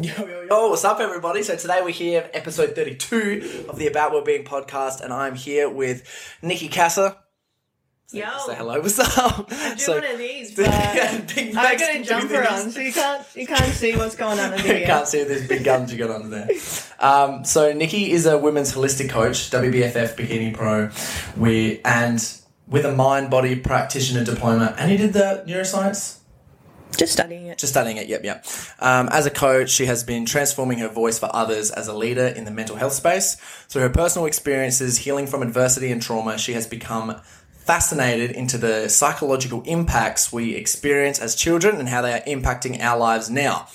Yo, yo, yo, what's up, everybody? So, today we're here, episode 32 of the About Wellbeing podcast, and I'm here with Nikki Casa. Yo. Say hello, what's up? I do So- one of these, but Yeah, big I legs got a jumper on, so you can't you can't see what's going on in the You can't see these big guns you got under there. Um, so Nikki is a women's holistic coach, WBFF Bikini Pro, we and with a mind body practitioner diploma, and he did the neuroscience. Just studying it. Just studying it, yep, yep. Um, as a coach, she has been transforming her voice for others as a leader in the mental health space. Through her personal experiences, healing from adversity and trauma, she has become fascinated into the psychological impacts we experience as children and how they are impacting our lives now.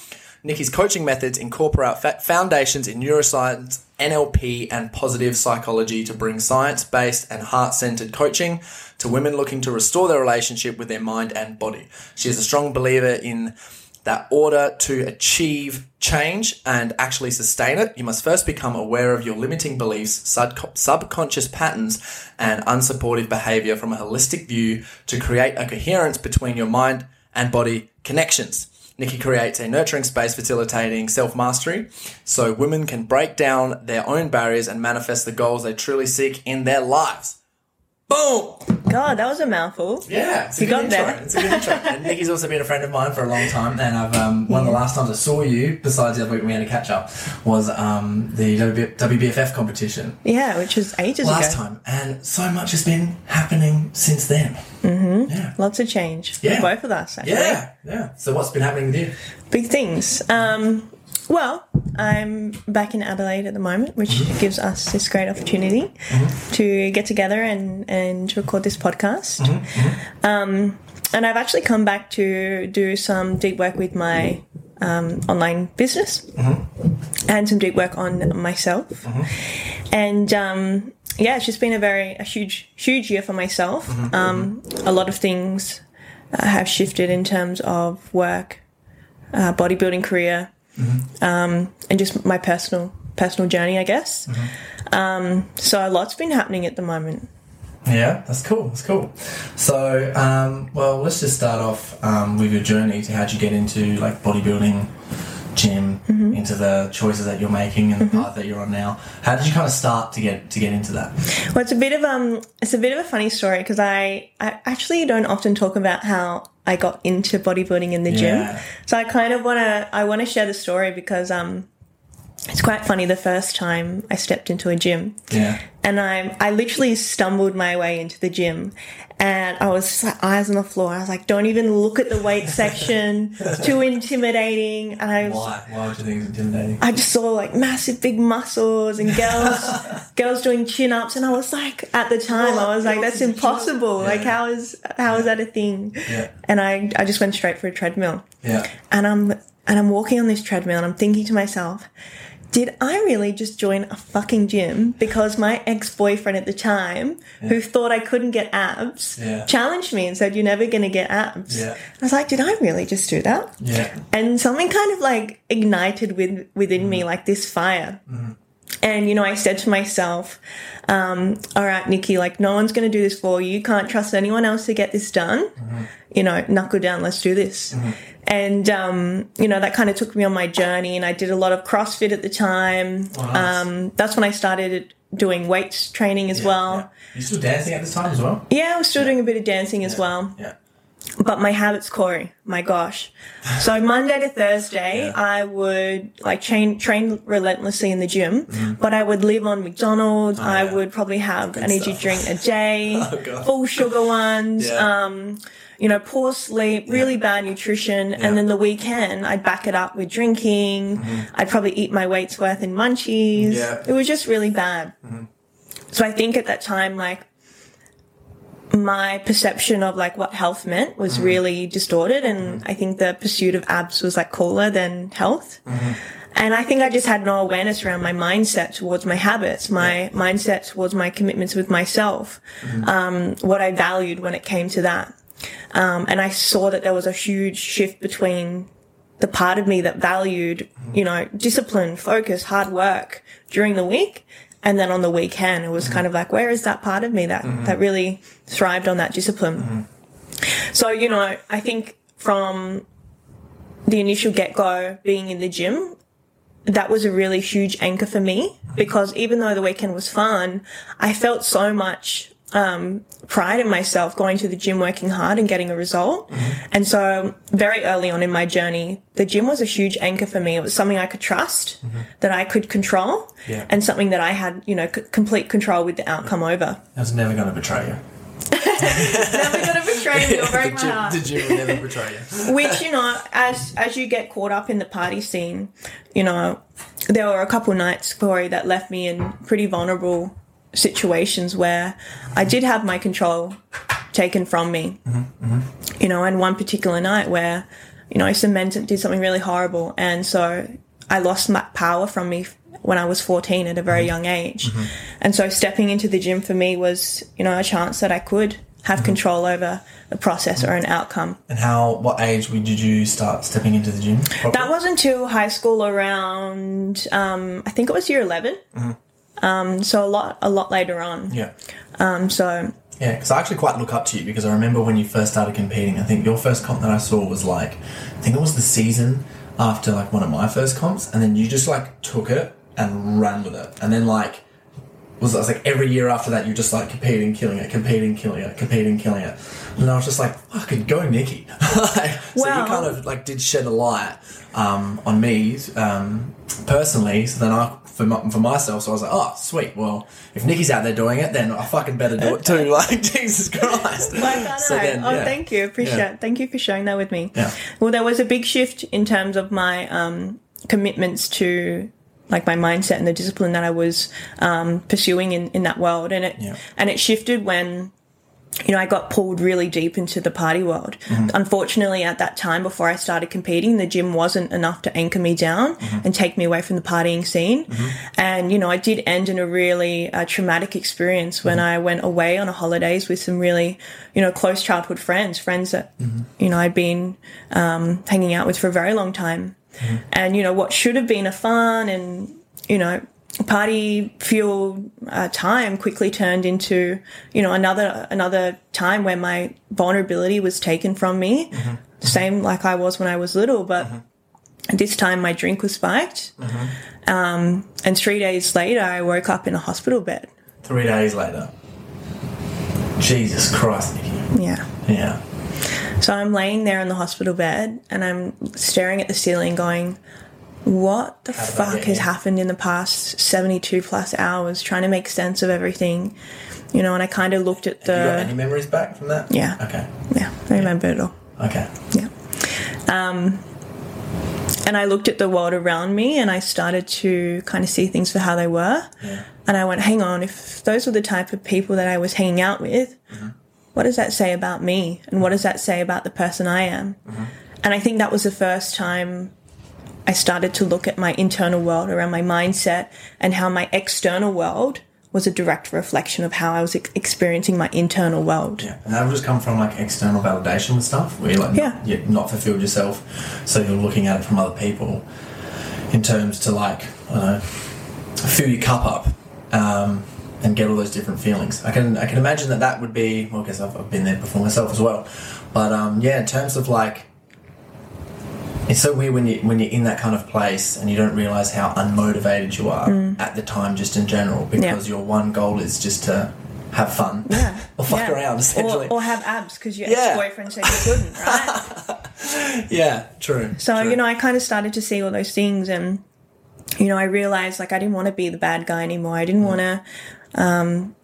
Nikki's coaching methods incorporate foundations in neuroscience, NLP, and positive psychology to bring science based and heart centered coaching to women looking to restore their relationship with their mind and body. She is a strong believer in that order to achieve change and actually sustain it, you must first become aware of your limiting beliefs, sub- subconscious patterns, and unsupportive behavior from a holistic view to create a coherence between your mind and body connections. Nikki creates a nurturing space facilitating self mastery so women can break down their own barriers and manifest the goals they truly seek in their lives. Boom! God, that was a mouthful. Yeah, it's a You good got intro. there. It's a good intro. And Nikki's also been a friend of mine for a long time, and I've um, one of the last times I saw you, besides the other week when we had a catch up, was um, the WB- WBFF competition Yeah, which was ages ago. last ago. time, and so much has been happening since then. Mm-hmm. Yeah. Lots of change. Yeah. Both of us, actually. Yeah, yeah. So what's been happening with you? Big things. Um, well, I'm back in Adelaide at the moment, which Mm-hmm. gives us this great opportunity to get together and, and record this podcast. Mm-hmm. Um, and I've actually come back to do some deep work with my um, online business Mm-hmm. and some deep work on myself. And um, yeah, it's just been a very a huge huge year for myself. Mm-hmm. Um, a lot of things uh, have shifted in terms of work, uh, bodybuilding career, um, and just my personal personal journey, I guess. Um, so a lot's been happening at the moment. Yeah, that's cool. That's cool. So, um, well, let's just start off um, with your journey to how'd you get into like bodybuilding, gym, into the choices that you're making and the path that you're on now. How did you kind of start to get to get into that? Well, it's a bit of um, it's a bit of a funny story because I, I actually don't often talk about how I got into bodybuilding in the Yeah. gym. So I kind of want to I want to share the story because um, it's quite funny. The first time I stepped into a gym, Yeah. and I I literally stumbled my way into the gym. And I was just like eyes on the floor. I was like, "Don't even look at the weight section. It's too intimidating." And I was, Why? Why would you think it's intimidating? I just saw like massive big muscles and girls girls doing chin ups and I was like at the time I was like that's impossible like Yeah. how is how is that a thing Yeah. and I I just went straight for a treadmill Yeah. and I'm and I'm walking on this treadmill and I'm thinking to myself did I really just join a fucking gym because my ex-boyfriend at the time who thought I couldn't get abs Yeah. challenged me and said you're never going to get abs. Yeah. I was like did I really just do that? Yeah. and something kind of like ignited with within me mm. like this fire. Mm-hmm. And you know i said to myself um, all right nikki like no one's going to do this for you. You can't trust anyone else to get this done. Mm-hmm. You know knuckle down let's do this mm-hmm. And um, you know that kind of took me on my journey and i did a lot of crossfit at the time Oh, nice. um, that's when i started doing weights training as well Yeah. You still dancing at this time as well? yeah, I was still doing a bit of dancing as well Yeah. But my habits, Corey, my gosh. So Monday to Thursday, Yeah. I would like train train relentlessly in the gym, but I would live on McDonald's. I Mm-hmm. Oh, yeah. would probably have an energy stuff. drink a day, Oh, full sugar ones. Yeah. Um, you know, poor sleep, really bad nutrition, and then the weekend I'd back it up with drinking. I'd probably eat my weight's worth in munchies. Mm-hmm. Yeah. It was just really bad. So I think at that time, like my perception of like what health meant was mm-hmm. really distorted and mm-hmm. I think the pursuit of abs was like cooler than health. Mm-hmm. And I think I just had no awareness around my mindset towards my habits, my mindset towards my commitments with myself, um, what I valued when it came to that. Um, and I saw that there was a huge shift between the part of me that valued, you know, discipline, focus, hard work during the week. And then on the weekend, it was mm-hmm. kind of like, where is that part of me that, that mm-hmm. really thrived on that discipline? Mm-hmm. So, you know, I think from the initial get go being in the gym, that was a really huge anchor for me because even though the weekend was fun, I felt so much um, pride in myself going to the gym, working hard and getting a result. And so very early on in my journey, the gym was a huge anchor for me. It was something I could trust, that I could control, Yeah. and something that I had, you know, c- complete control with the outcome over. I was never going to betray you. Never gonna betray me or break my the, heart. gym, the gym will never betray you. which you know as as you get caught up in the party scene you know there were a couple nights corey that left me in pretty vulnerable situations where i did have my control taken from me you know and one particular night where you know some men did something really horrible and so i lost my power from me when i was 14 at a very young age and so stepping into the gym for me was you know a chance that i could have control over a process or an outcome And how? What age did you start stepping into the gym? that wasn't until high school around um, I think it was year 11 Um, so a lot a lot later on. yeah. Um, so Yeah, because I actually quite look up to you because I remember when you first started competing. I think your first comp that I saw was like, I think it was the season after like one of my first comps, and then you just like took it and ran with it, and then like was, it was like every year after that you're just like competing, killing it, competing, killing it, competing, killing it, and I was just like, fucking go, Nikki. Like, so Well- you kind of like did shed a light um, on me um, personally. So then I. For, my, for myself, so I was like, "Oh, sweet. Well, if Nikki's out there doing it, then I fucking better do it too." Like, Jesus Christ. Like. So then, oh, yeah. thank you. Appreciate Yeah. Thank you for sharing that with me. Yeah. Well, there was a big shift in terms of my um, commitments to like my mindset and the discipline that I was um, pursuing in, in that world, and it Yeah. and it shifted when you know I got pulled really deep into the party world. Mm-hmm. Unfortunately, at that time before I started competing, the gym wasn't enough to anchor me down Mm-hmm. and take me away from the partying scene. And you know, I did end in a really uh, traumatic experience when Mm-hmm. I went away on a holidays with some really you know close childhood friends, friends that Mm-hmm. you know I'd been um, hanging out with for a very long time. Mm-hmm. And you know what should have been a fun and you know party fuel uh, time quickly turned into you know another another time where my vulnerability was taken from me. The same like i was when i was little but this time my drink was spiked. Um, and three days later i woke up in a hospital bed. Three days later. Jesus Christ, Nikki. yeah. Yeah. so i'm laying there in the hospital bed and i'm staring at the ceiling going what the fuck has happened in the past 72 plus hours trying to make sense of everything you know and i kind of looked at the you got any memories back from that? Yeah. Okay. Yeah, I remember it all. Okay. Yeah. Um, and I looked at the world around me and I started to kind of see things for how they were. Yeah. And I went, hang on, if those were the type of people that I was hanging out with, what does that say about me? And what does that say about the person I am? And I think that was the first time I started to look at my internal world around my mindset and how my external world was a direct reflection of how I was ex- experiencing my internal world. Yeah. And that would just come from like external validation with stuff where you're like Yeah. not, you're not fulfilled yourself. So you're looking at it from other people in terms to like, I don't know, fill your cup up. Um, and get all those different feelings. I can I can imagine that that would be well, I guess I've, I've been there before myself as well. But um, yeah, in terms of like it's so weird when you when you're in that kind of place and you don't realize how unmotivated you are mm. at the time, just in general, because your one goal is just to have fun Yeah. or fuck Yeah. around, essentially. Or, or have abs because your Yeah. ex-boyfriend said you couldn't, right? yeah, true. So, true. you know, I kind of started to see all those things and, you know, I realized like I didn't want to be the bad guy anymore. I didn't mm. want to um,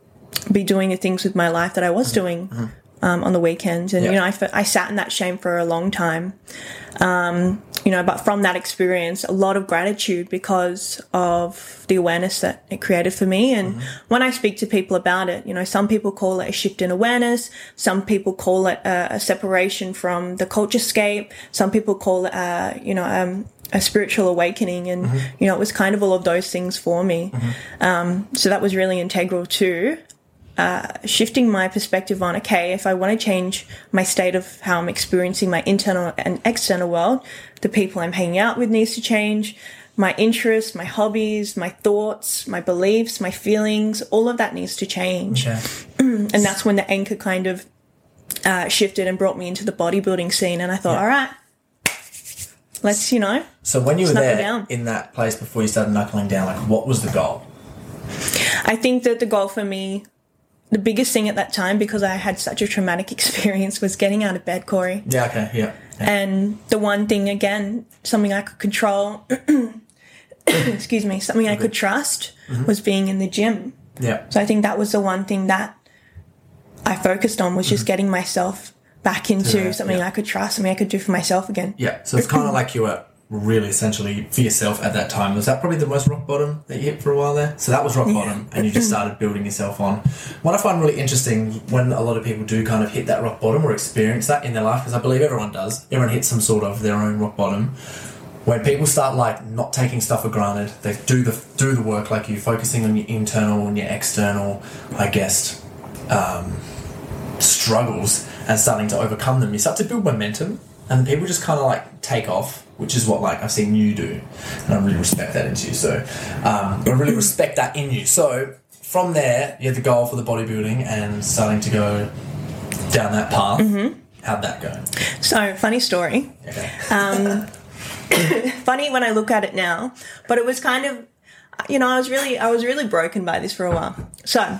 be doing the things with my life that I was mm-hmm. doing mm-hmm. Um, on the weekends. And, Yeah. you know, I, I sat in that shame for a long time. Um, you know, but from that experience, a lot of gratitude because of the awareness that it created for me. And when I speak to people about it, you know, some people call it a shift in awareness. Some people call it a, a separation from the culture scape. Some people call it, uh, you know, um, a spiritual awakening. And, you know, it was kind of all of those things for me. Um, so that was really integral too shifting my perspective on okay if i want to change my state of how i'm experiencing my internal and external world the people i'm hanging out with needs to change my interests my hobbies my thoughts my beliefs my feelings all of that needs to change Okay. and that's when the anchor kind of uh, shifted and brought me into the bodybuilding scene and i thought Yeah. all right let's you know So when you were there in that place before you started knuckling down, like what was the goal? I think that the goal for me, the biggest thing at that time, because I had such a traumatic experience, was getting out of bed, Corey. Yeah. Okay. Yeah. yeah. And the one thing, again, something I could control, excuse me, something I could trust mm-hmm. was being in the gym. Yeah. So I think that was the one thing that I focused on was just mm-hmm. getting myself back into Yeah, something yeah. I could trust, something I could do for myself again. Yeah. So it's kind of like you were really essentially for yourself at that time. Was that probably the most rock bottom that you hit for a while there? So that was rock bottom, and you just started building yourself on. What I find really interesting when a lot of people do kind of hit that rock bottom or experience that in their life, because I believe everyone does. Everyone hits some sort of their own rock bottom. When people start like not taking stuff for granted, they do the do the work like you, focusing on your internal and your external, I guess, um, struggles and starting to overcome them, you start to build momentum, and people just kind of like take off, which is what like I've seen you do, and I really respect that in you. So um, I really respect that in you. So from there, you had the goal for the bodybuilding and starting to go down that path. How'd that go? So, funny story. Okay. funny when I look at it now, but it was kind of, you know, I was really, I was really broken by this for a while. So,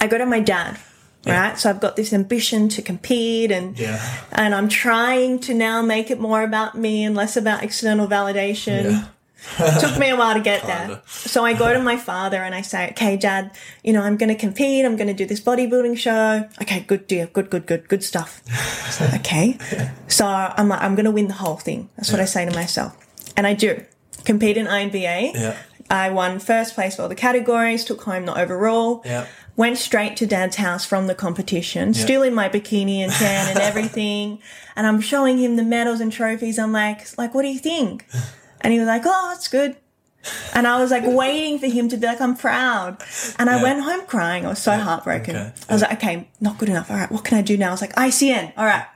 I go to my dad, Yeah. right? So I've got this ambition to compete, and yeah. and I'm trying to now make it more about me and less about external validation. Yeah. Took me a while to get there. So I go to my father and I say, okay, dad, you know, I'm going to compete. I'm going to do this bodybuilding show. Okay, good deal. Good, good, good, good stuff. So, okay. So I'm like, I'm going to win the whole thing. That's what I say to myself. And I do. Compete in INBA. Yeah. I won first place for all the categories, took home the overall. Yeah. Went straight to dad's house from the competition, still in my bikini and tan and everything. And I'm showing him the medals and trophies. I'm like, like, what do you think? And he was like, oh, it's good. And I was like waiting for him to be like, I'm proud. And I Yeah. went home crying. I was so heartbroken. Okay. I was like, okay, not good enough. All right, what can I do now? I was like, ICN. All right.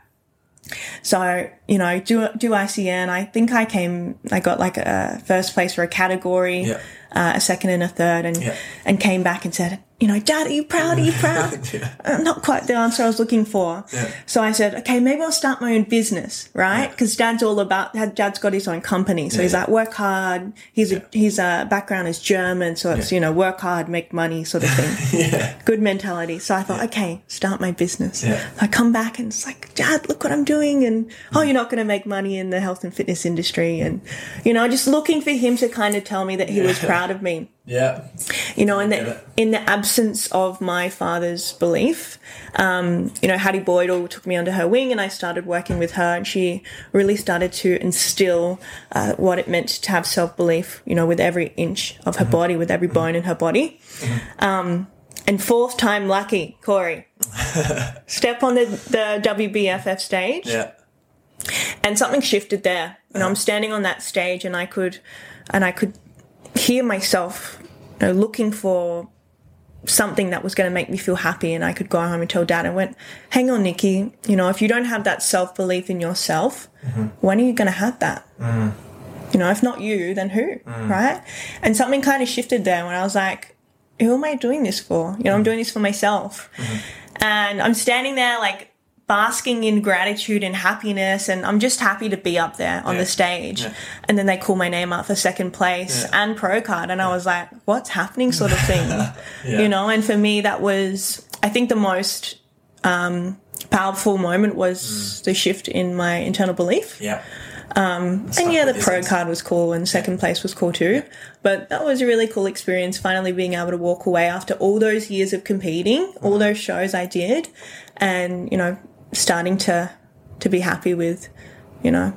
So, you know, do, do ICN. I think I came, I got like a first place for a category, Yeah. uh, a second and a third and, Yeah. and came back and said, you know, dad, are you proud? Are you proud? Yeah. Uh, not quite the answer I was looking for. Yeah. So I said, okay, maybe I'll start my own business, right? Yeah. Because dad's all about, dad's got his own company. So Yeah, he's like, work hard. He's Yeah. a, his uh, background is German. So it's, Yeah. you know, work hard, make money sort of thing. Yeah. Good mentality. So I thought, okay, start my business. Yeah. I come back and it's like, dad, look what I'm doing. And, oh, you're not going to make money in the health and fitness industry. And, you know, just looking for him to kind of tell me that he was proud of me Yeah. You know, in the in the absence of my father's belief, um, you know, Hattie Boydell took me under her wing, and I started working with her, and she really started to instill uh, what it meant to have self belief, you know, with every inch of her Mm-hmm. body, with every bone in her body. Um, and fourth time lucky, Corey. Step on the, the WBFF stage Yeah. and something shifted there. You know, I'm standing on that stage and I could, and I could hear myself, you know, looking for something that was going to make me feel happy. And I could go home and tell dad, I went, hang on, Nikki, you know, if you don't have that self belief in yourself, mm-hmm. when are you going to have that? Mm-hmm. You know, if not you, then who? Mm. Right? And something kind of shifted there when I was like, who am I doing this for? You know, I'm mm. doing this for myself. Mm-hmm. And I'm standing there like basking in gratitude and happiness. And I'm just happy to be up there on Yeah. the stage. Yeah. And then they call my name up for second place Yeah. and pro card. And I was like, what's happening sort of thing? Yeah. You know, and for me, that was, I think, the most um, powerful moment was Mm. the shift in my internal belief. Yeah. And yeah, the pro card was cool and second place was cool too. But that was a really cool experience, finally being able to walk away after all those years of competing, all those shows I did, and, you know, starting to to be happy with, you know,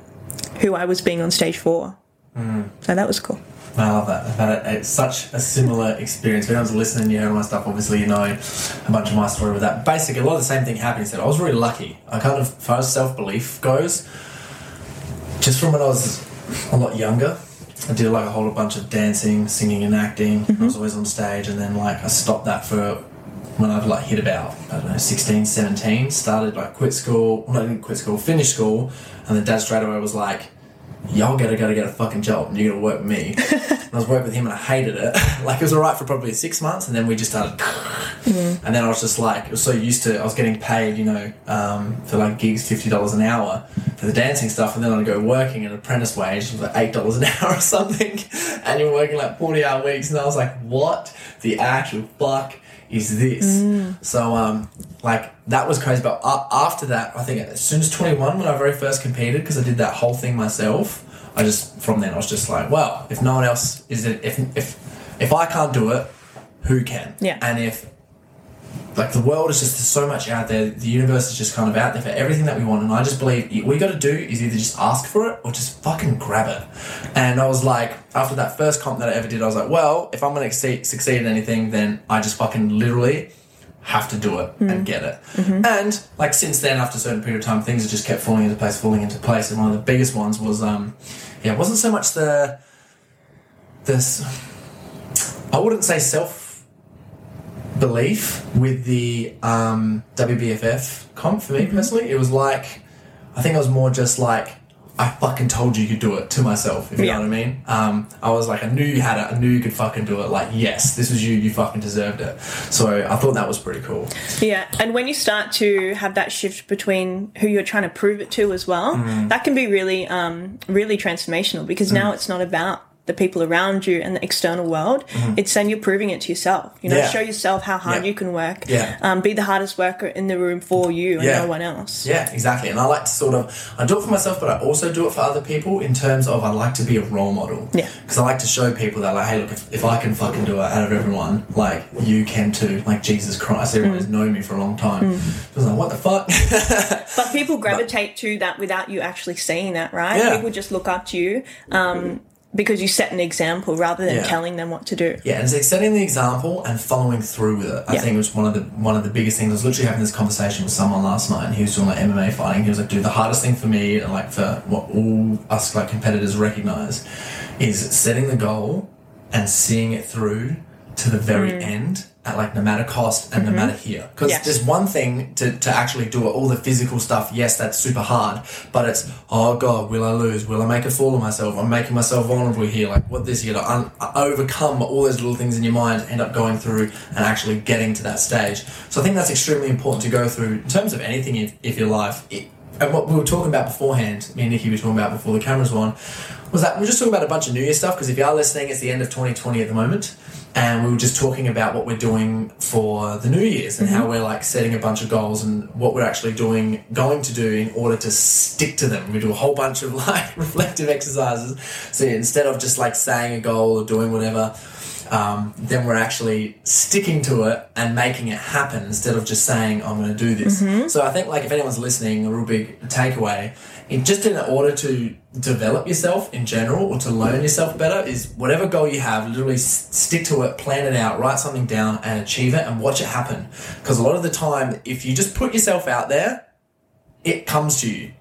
who I was being on stage for. Mm. So that was cool. I love that. I've had a, it's such a similar experience. If anyone's listening, you heard my stuff, obviously, you know a bunch of my story with that. Basically, a lot of the same thing happened. He said, I was really lucky. I kind of, as far as self belief goes, just from when I was a lot younger, I did like a whole bunch of dancing, singing, and acting. I was mm-hmm. always on stage, and then like I stopped that for when I've like hit about I don't know 16, 17. Started like quit school. Well, I didn't quit school. Finished school, and then dad straight away was like, "Y'all gotta gotta get a fucking job, and you're gonna work with me." and I was working with him, and I hated it. like it was alright for probably six months, and then we just started. And then I was just like, I was so used to, I was getting paid, you know, um, for like gigs, fifty dollars an hour for the dancing stuff, and then I'd go working at apprentice wage, for like eight dollars an hour or something, and you're working like forty hour weeks, and I was like, what the actual fuck is this? So, um, like that was crazy. But a- after that, I think as soon as twenty one, when I very first competed, because I did that whole thing myself, I just from then I was just like, well, if no one else is it, if if if I can't do it, who can? Yeah. And if like the world is just so much out there. The universe is just kind of out there for everything that we want, and I just believe we got to do is either just ask for it or just fucking grab it. And I was like, after that first comp that I ever did, I was like, well, if I'm going to succeed, succeed at anything, then I just fucking literally have to do it and get it. And like since then, after a certain period of time, things have just kept falling into place, falling into place. And one of the biggest ones was, um, yeah, it wasn't so much the this. I wouldn't say self belief with the um, WBFF comp for me personally. It was like, I think it was more just like, I fucking told you you could do it to myself, if you Yeah. know what I mean. Um, I was like, I knew you had it, I knew you could fucking do it. Like, yes, this was you, you fucking deserved it. So I thought that was pretty cool. Yeah, and when you start to have that shift between who you're trying to prove it to as well, Mm-hmm. that can be really, um, really transformational because Mm. now it's not about the people around you and the external world. It's then you're proving it to yourself. You know, Mm-hmm. Yeah. show yourself how hard Yeah. you can work. Yeah. Um, be the hardest worker in the room for you and Yeah. no one else. Yeah, exactly. And I like to sort of, I do it for myself, but I also do it for other people in terms of I like to be a role model. Yeah. Because I like to show people that, like, hey, look, if, if I can fucking do it out of everyone, like, you can too. Like, Jesus Christ, everyone has known me for a long time. I was like, what the fuck? But people gravitate to that without you actually seeing that, right? Yeah. People just look up to you um, because you set an example rather than Yeah. telling them what to do. Yeah, and it's like setting the example and following through with it. I Yeah. think it was one of the one of the biggest things. I was literally having this conversation with someone last night, and he was doing like MMA fighting. He was like, "Dude, the hardest thing for me, and like for what all us like competitors recognize, is setting the goal and seeing it through to the very mm. end." Like no matter cost and no matter mm-hmm. here, because Yes. there's one thing to, to actually do it, all the physical stuff. Yes, that's super hard, but it's oh god, will I lose? Will I make a fool of myself? I'm making myself vulnerable here. Like what this got to un- overcome all those little things in your mind, end up going through and actually getting to that stage. So I think that's extremely important to go through in terms of anything in, if your life. It, and what we were talking about beforehand, me and Nikki were talking about before the cameras were on, was that we we're just talking about a bunch of New Year stuff. Because if you are listening, it's the end of 2020 at the moment, and we were just talking about what we're doing for the New Year's and how we're like setting a bunch of goals and what we're actually doing, going to do in order to stick to them. We do a whole bunch of like reflective exercises. So instead of just like saying a goal or doing whatever, um, then we're actually sticking to it and making it happen instead of just saying I'm going to do this. So I think like if anyone's listening, a real big takeaway, just in order to develop yourself in general or to learn yourself better is whatever goal you have, literally stick to it, plan it out, write something down, and achieve it, and watch it happen. Because a lot of the time, if you just put yourself out there, it comes to you.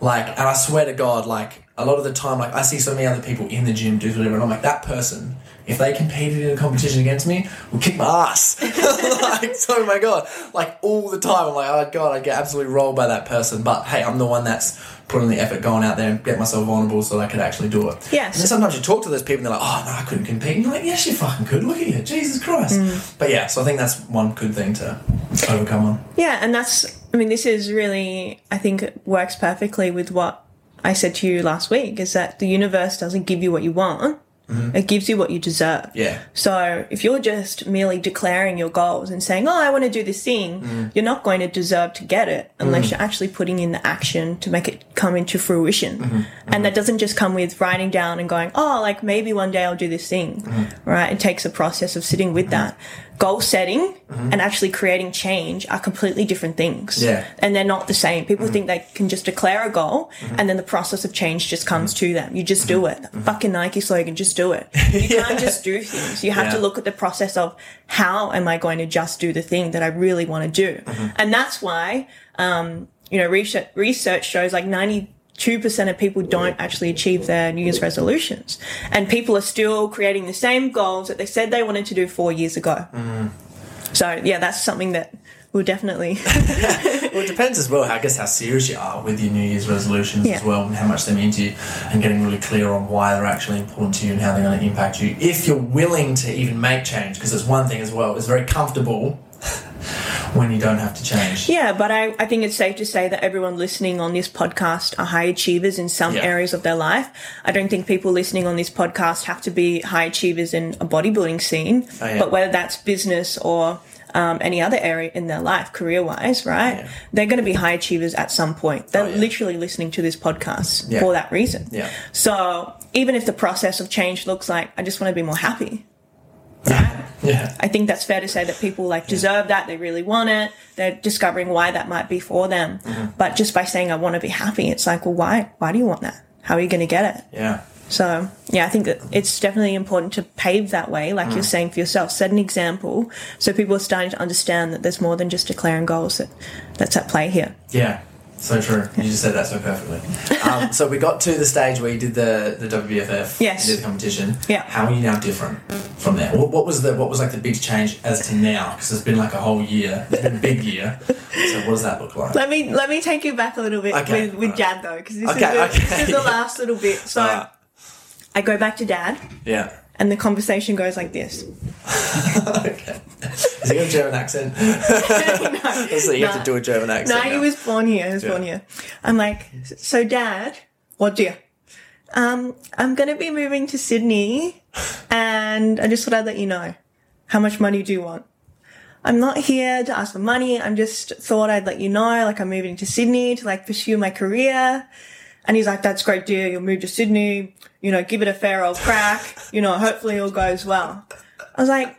Like, and I swear to God, like a lot of the time, like I see so many other people in the gym do whatever, and I'm like, that person, if they competed in a competition against me, would kick my ass. like, so my God, like all the time, I'm like, oh God, I get absolutely rolled by that person. But hey, I'm the one that's putting the effort, going out there and get myself vulnerable so that I could actually do it. Yes. And then sometimes you talk to those people, and they're like, oh no, I couldn't compete. And you're like, yes, you fucking could. Look at you, Jesus Christ. Mm. But yeah, so I think that's one good thing to overcome on. Yeah, and that's, I mean, this is really, I think works perfectly with what I said to you last week is that the universe doesn't give you what you want, Mm-hmm. it gives you what you deserve. Yeah. So if you're just merely declaring your goals and saying, oh, I want to do this thing, mm-hmm. you're not going to deserve to get it unless mm-hmm. you're actually putting in the action to make it come into fruition. And that doesn't just come with writing down and going, oh, like maybe one day I'll do this thing, right? It takes a process of sitting with that. Goal setting mm-hmm. and actually creating change are completely different things. Yeah. And they're not the same. People mm-hmm. think they can just declare a goal mm-hmm. and then the process of change just comes to them. You just do it. Fucking Nike slogan, just do it. You can't just do things. You have to look at the process of how am I going to just do the thing that I really want to do. And that's why, um, you know, research, research shows like 92% of people don't actually achieve their New Year's resolutions. And people are still creating the same goals that they said they wanted to do four years ago. So, yeah, that's something that will definitely. Well, it depends as well, I guess, how serious you are with your New Year's resolutions Yeah. as well, and how much they mean to you, and getting really clear on why they're actually important to you and how they're going to impact you. If you're willing to even make change, because it's one thing as well, it's very comfortable when you don't have to change. Yeah, but I, I think it's safe to say that everyone listening on this podcast are high achievers in some Yeah. areas of their life. I don't think people listening on this podcast have to be high achievers in a bodybuilding scene, Oh, yeah. but whether that's business or um, any other area in their life, career wise, right? Yeah. They're going to be high achievers at some point. They're Oh, yeah. literally listening to this podcast Yeah. for that reason. Yeah. So even if the process of change looks like, I just want to be more happy, Yeah. I think that's fair to say that people like deserve that. They really want it. They're discovering why that might be for them. Mm-hmm. But just by saying I want to be happy, it's like, well, why? Why do you want that? How are you going to get it? Yeah. So yeah, I think that it's definitely important to pave that way, like Mm. you're saying for yourself. Set an example so people are starting to understand that there's more than just declaring goals that that's at play here. Yeah. So true. You just said that so perfectly. Um, so we got to the stage where you did the, the WBFF, Yes. you did the competition. Yeah. How are you now different from there? What, what was the what was like the big change as to now? Because it's been like a whole year. It's been a big year. So what does that look like? Let me let me take you back a little bit Okay, with, with alright. Dad though, because this, Okay, is the, okay. this is the last little bit. So. I go back to Dad, Yeah. And the conversation goes like this. okay. Is he got a German accent? so you have to do a German accent. No, he was born here. He was born here. I'm like, so dad, what do you? Um, I'm gonna be moving to Sydney, and I just thought I'd let you know. How much money do you want? I'm not here to ask for money. I'm just thought I'd let you know, like I'm moving to Sydney to like pursue my career. And he's like, that's great deal. You'll move to Sydney, you know, give it a fair old crack. You know, hopefully it all goes well. I was like,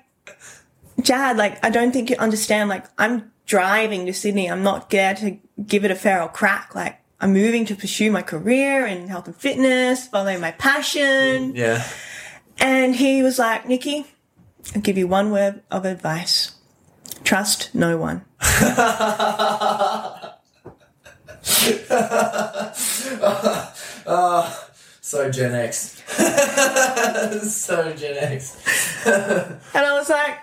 Jad, like, I don't think you understand. Like, I'm driving to Sydney. I'm not there to give it a fair old crack. Like, I'm moving to pursue my career in health and fitness, following my passion. Yeah. And he was like, Nikki, I'll give you one word of advice. Trust no one. Ah, so Gen X. so Gen X. And I was like,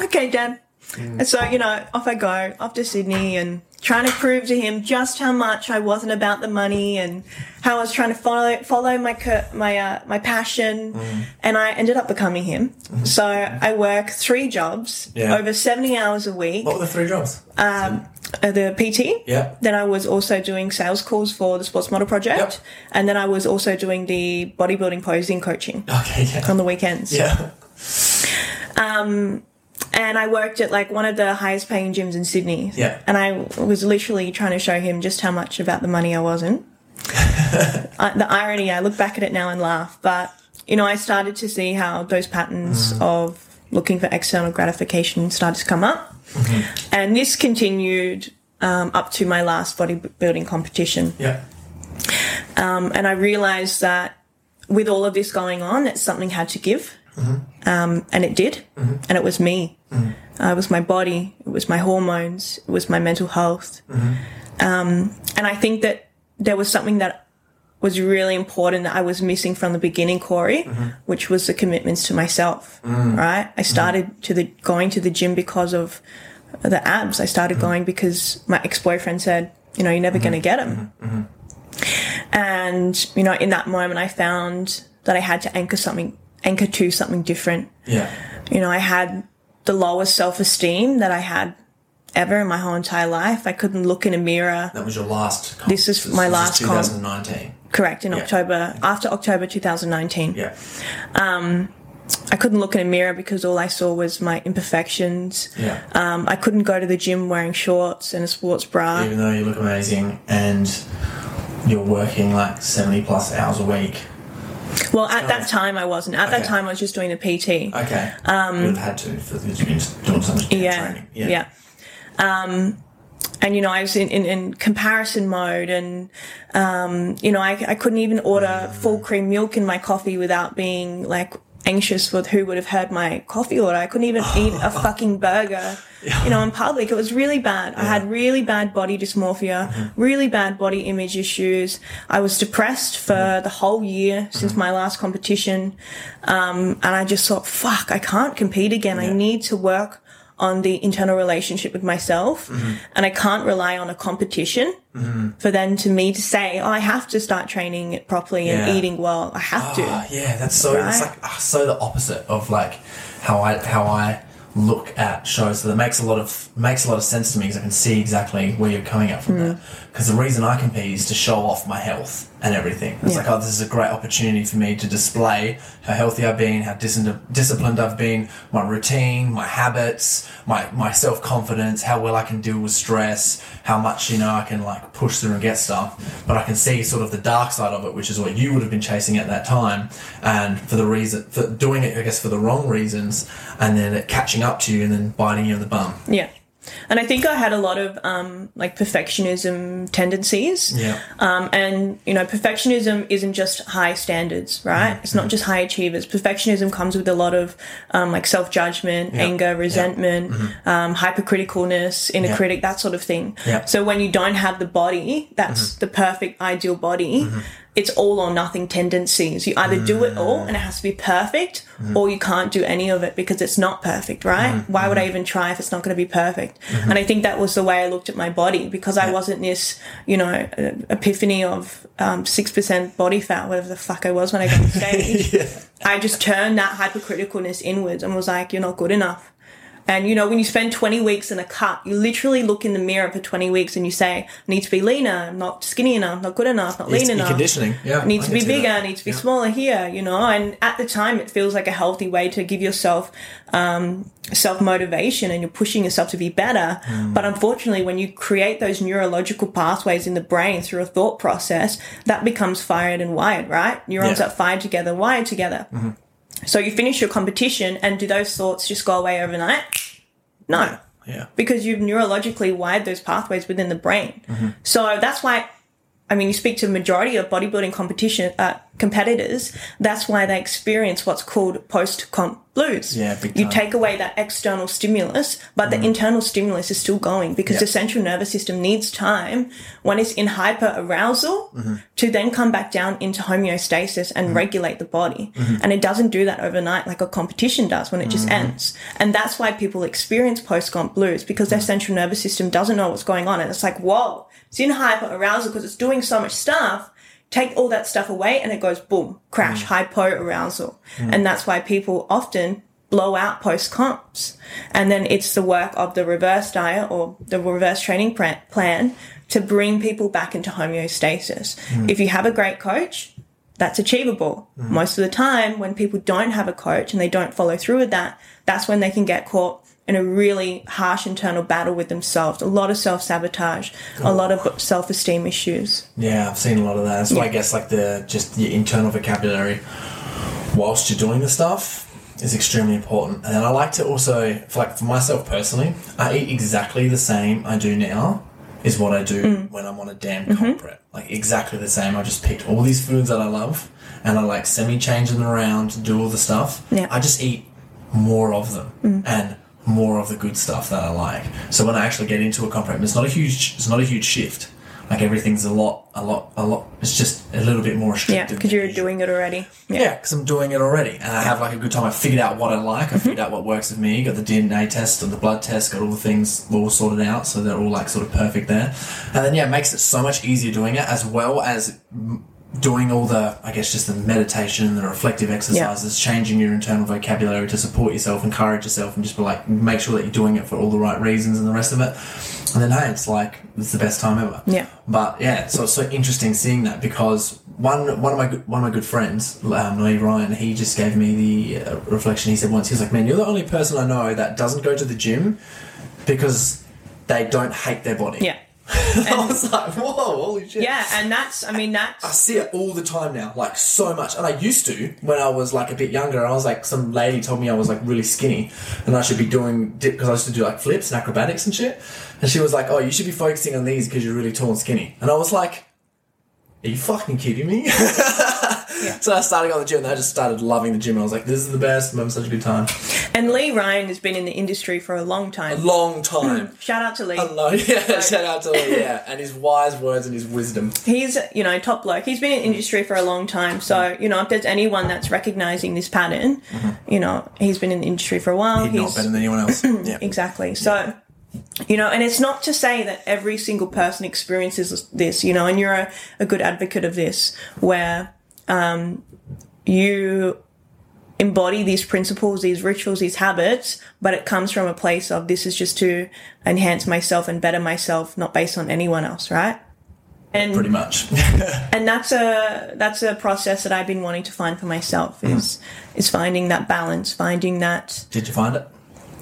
okay, Dad. Mm. And so, you know, off I go, off to Sydney and trying to prove to him just how much I wasn't about the money and how I was trying to follow follow my my uh, my passion. And I ended up becoming him. So I work three jobs, Yeah. over 70 hours a week. What were the three jobs? Um, uh, the PT. Yeah. Then I was also doing sales calls for the Sports Model Project. Yep. And then I was also doing the bodybuilding posing coaching Okay, yeah. on the weekends. Yeah. And I worked at like one of the highest paying gyms in Sydney. Yeah. And I was literally trying to show him just how much about the money I wasn't. the irony, I look back at it now and laugh, but you know, I started to see how those patterns of looking for external gratification started to come up. And this continued um, up to my last bodybuilding competition. Yeah. Um, and I realized that with all of this going on, that something had to give. Um, and it did. And it was me. Uh, it was my body. It was my hormones. It was my mental health. Um, and I think that there was something that was really important that I was missing from the beginning, Corey, which was the commitments to myself. Right? I started to the going to the gym because of the abs. I started going because my ex boyfriend said, you know, you're never going to get them. And, you know, in that moment, I found that I had to anchor something, anchor to something different. Yeah. You know, I had the lowest self esteem that I had ever in my whole entire life. I couldn't look in a mirror. That was your last. Comp. This is my last comp. 2019. Correct, in October, after October 2019. Yeah. Um, I couldn't look in a mirror because all I saw was my imperfections. Yeah. Um, I couldn't go to the gym wearing shorts and a sports bra. Even though you look amazing, and you're working like 70 plus hours a week. Well, at that time I wasn't. At that Okay. time I was just doing the PT. Okay. Um, You'd have had to for doing so much dance yeah, training. yeah. Um, and you know, I was in, in, in comparison mode, and um, you know, I, I couldn't even order full cream milk in my coffee without being like anxious with who would have heard my coffee order. I couldn't even eat a fucking burger, you know, in public. It was really bad. I had really bad body dysmorphia, mm-hmm. really bad body image issues. I was depressed for mm-hmm. the whole year since mm-hmm. my last competition, um, and I just thought, fuck, I can't compete again. I need to work on the internal relationship with myself Mm-hmm. and I can't rely on a competition for then to me to say, oh, I have to start training it properly and Yeah. eating well. I have to. Ah, yeah, that's so. It's Right? like ah, so the opposite of like how I how I look at shows. So that makes a lot of makes a lot of sense to me because I can see exactly where you're coming at from there. Mm. Because the reason I compete is to show off my health and everything. It's Yeah. like, oh, this is a great opportunity for me to display how healthy I've been, how dis- disciplined I've been, my routine, my habits, my my self confidence, how well I can deal with stress, how much you know I can like push through and get stuff. But I can see sort of the dark side of it, which is what you would have been chasing at that time, and for the reason for doing it, I guess for the wrong reasons, and then it catching up to you and then biting you in the bum. Yeah. And I think I had a lot of um, like perfectionism tendencies. Yeah. Um, and you know, perfectionism isn't just high standards, right? Mm-hmm. It's not just high achievers. Perfectionism comes with a lot of um, like self judgment, anger, resentment, um, hypercriticalness, inner Mm-hmm. Yeah. critic, that sort of thing. Yeah. Mm-hmm. So when you don't have the body, that's the perfect ideal body. It's all or nothing tendencies. You either do it all and it has to be perfect, Mm-hmm. or you can't do any of it because it's not perfect, right? Why would I even try if it's not going to be perfect? And I think that was the way I looked at my body because I wasn't this, you know, uh, epiphany of um, 6% body fat, whatever the fuck I was when I got on stage. I just turned that hypercriticalness inwards and was like, you're not good enough. And you know, when you spend 20 weeks in a cut, you literally look in the mirror for 20 weeks and you say, I need to be leaner, I'm not skinny enough, not good enough, not lean Your enough. conditioning, yeah, I need I to be bigger. I need to be Yeah. smaller here, you know. And at the time, it feels like a healthy way to give yourself um, self motivation and you're pushing yourself to be better. Hmm. But unfortunately, when you create those neurological pathways in the brain through a thought process, that becomes fired and wired, right? Neurons Yeah. that fired together, wired together. So you finish your competition, and do those thoughts just go away overnight? No Yeah. because you've neurologically wired those pathways within the brain. Mm-hmm. So that's why, I mean, you speak to the majority of bodybuilding competition uh, competitors. That's why they experience what's called post comp blues. Yeah, you take away that external stimulus, but the internal stimulus is still going because Yeah. the central nervous system needs time when it's in hyper arousal Mm-hmm. to then come back down into homeostasis and regulate the body. Mm-hmm. And it doesn't do that overnight like a competition does when it just ends. And that's why people experience post comp blues because their central nervous system doesn't know what's going on. And it's like, whoa, it's in hyper arousal because it's doing so much stuff. Take all that stuff away and it goes boom, crash, mm. hypo arousal. Mm. And that's why people often blow out post comps. And then it's the work of the reverse diet or the reverse training plan to bring people back into homeostasis. Mm. If you have a great coach, that's achievable. Most of the time, when people don't have a coach and they don't follow through with that, that's when they can get caught in a really harsh internal battle with themselves. A lot of self sabotage, a lot of self esteem issues. Yeah, I've seen a lot of that. So why I guess like the just your internal vocabulary whilst you're doing the stuff is extremely important. And then I like to also, for like for myself personally, I eat exactly the same I do now is what I do Mm. when I'm on a damn Mm-hmm. prep. Like exactly the same. I just picked all these foods that I love and I like semi change them around, do all the stuff. Yeah. Mm. I just eat more of them and more of the good stuff that I like. So when I actually get into a comp prep, it's not a huge, it's not a huge shift. Like everything's a lot, a lot, a lot. It's just a little bit more Yeah, because you're usual. doing it already. Yeah, because I'm doing it already, and I have like a good time. I figured out what I like. I mm-hmm. figured out what works with me. Got the DNA test and the blood test. Got all the things all sorted out, so they're all like sort of perfect there. And then yeah, it makes it so much easier doing it, as well as doing all the, I guess, just the meditation, the reflective exercises, changing your internal vocabulary to support yourself, encourage yourself, and just be like, make sure that you're doing it for all the right reasons and the rest of it. And then hey, it's like it's the best time ever. Yeah. But yeah, so it's so interesting seeing that because one one of my good, one of my good friends, um, Lee Ryan, he just gave me the uh, reflection. He said once, he was like, "Man, you're the only person I know that doesn't go to the gym because they don't hate their body." Yeah. I was like, whoa, holy shit. Yeah, and that's, I mean, that's. I see it all the time now, like so much. And I used to when I was like a bit younger. I was like, some lady told me I was like really skinny, and I should be doing dip because I used to do like flips and acrobatics and shit. And she was like, "Oh, you should be focusing on these because you're really tall and skinny." And I was like, "Are you fucking kidding me?" So I started going to the gym, and I just started loving the gym. I was like, "This is the best. I'm having such a good time." and Lee Ryan has been in the industry for a long time. Long time. Shout out to Lee. Hello, yeah. Shout out to Lee, yeah, and his wise words and his wisdom. He's, you know, top bloke. He's been in mm. industry for a long time. So, mm. you know, if there's anyone that's recognizing this pattern, mm-hmm. you know, he's been in the industry for a while. He's not better than anyone else. Yeah. Exactly. So, you know, and it's not to say that every single person experiences this, you know, and you're a, a good advocate of this, where um, you embody these principles, these rituals, these habits, but it comes from a place of this is just to enhance myself and better myself, not based on anyone else, right? And Pretty much. and that's a that's a process that I've been wanting to find for myself is is finding that balance, finding that. Did you find it?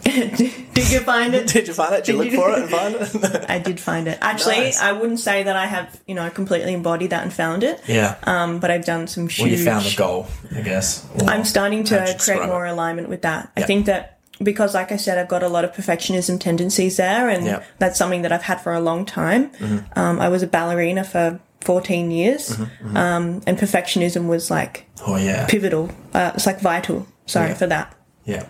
Did you find it? Did you find it? Did you look you- for it and find it? I did find it. Actually, Nice. I wouldn't say that I have, you know, completely embodied that and found it. yeah. Um, but I've done some huge. well, you found the goal, I guess. I'm starting to create more it? alignment with that. I think that because, like I said, I've got a lot of perfectionism tendencies there, and. Mm-hmm. that's something that I've had for a long time. Um, I was a ballerina for 14 years, Mm-hmm, Um, and perfectionism was like Oh yeah. pivotal. Uh, it's like vital. Sorry Yeah. for that. Yeah.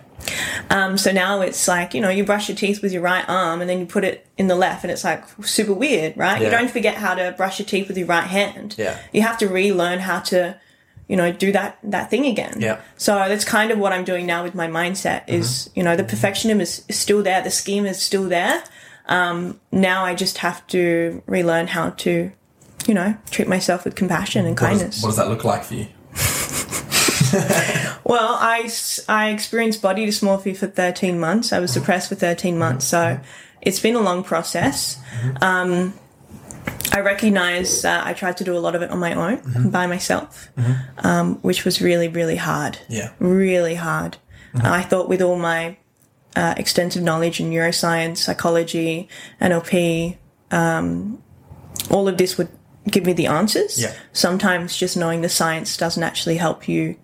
Um, so now it's like, you know, you brush your teeth with your right arm and then you put it in the left and it's like super weird, right? You don't forget how to brush your teeth with your right hand. Yeah. You have to relearn how to, you know, do that, that thing again. Yeah. Mm-hmm. So that's kind of what I'm doing now with my mindset is, you know, the perfectionism is, is still there. The scheme is still there. Um, now I just have to relearn how to, you know, treat myself with compassion and What kindness. what does that look like for you? Well, I, I experienced body dysmorphia for 13 months. I was depressed for 13 months. So it's been a long process. Um, I recognize that I tried to do a lot of it on my own, by myself, um, which was really, really hard. Yeah. Really hard. I thought with all my uh, extensive knowledge in neuroscience, psychology, NLP, um, all of this would give me the answers. Yeah. Sometimes just knowing the science doesn't actually help you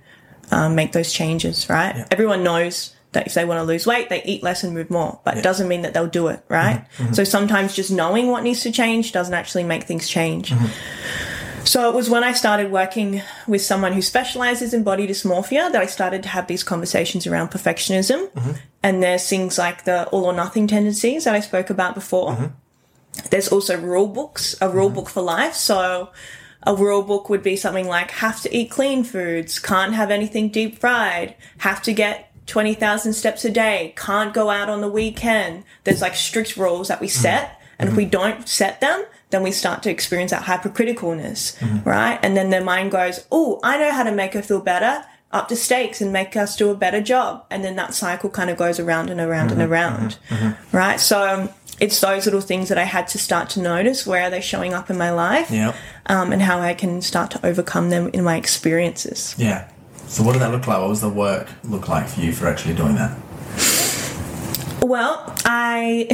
um, make those changes, right? Everyone knows that if they want to lose weight, they eat less and move more, but it doesn't mean that they'll do it, right? Mm-hmm. Mm-hmm. So sometimes just knowing what needs to change doesn't actually make things change. Mm-hmm. So it was when I started working with someone who specializes in body dysmorphia that I started to have these conversations around perfectionism. And there's things like the all or nothing tendencies that I spoke about before. There's also rule books, a rule book for life. So a rule book would be something like have to eat clean foods, can't have anything deep fried, have to get 20,000 steps a day, can't go out on the weekend. There's like strict rules that we mm-hmm. set. And if we mm-hmm. don't set them, then we start to experience that hypercriticalness, mm-hmm. right? And then their mind goes, Oh, I know how to make her feel better. Up the stakes and make us do a better job. And then that cycle kind of goes around and around and around, right? So it's those little things that I had to start to notice. Where are they showing up in my life? Yeah. um, and how I can start to overcome them in my experiences. Yeah. So what did that look like? What was the work look like for you for actually doing that? Well, I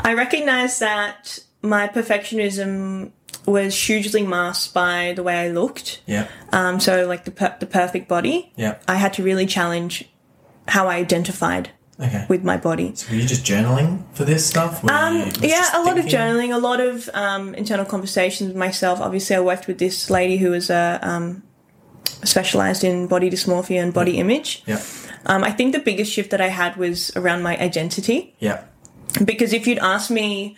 I recognize that my perfectionism was hugely masked by the way I looked. Yeah. Um, so like the per- the perfect body, Yeah. I had to really challenge how I identified Okay. with my body. So were you just journaling for this stuff? Um, yeah, a lot of journaling, a lot of um, internal conversations with myself. Obviously, I worked with this lady who was a um, specialized in body dysmorphia and body image. Yeah. Um, I think the biggest shift that I had was around my identity. Yeah. because if you'd asked me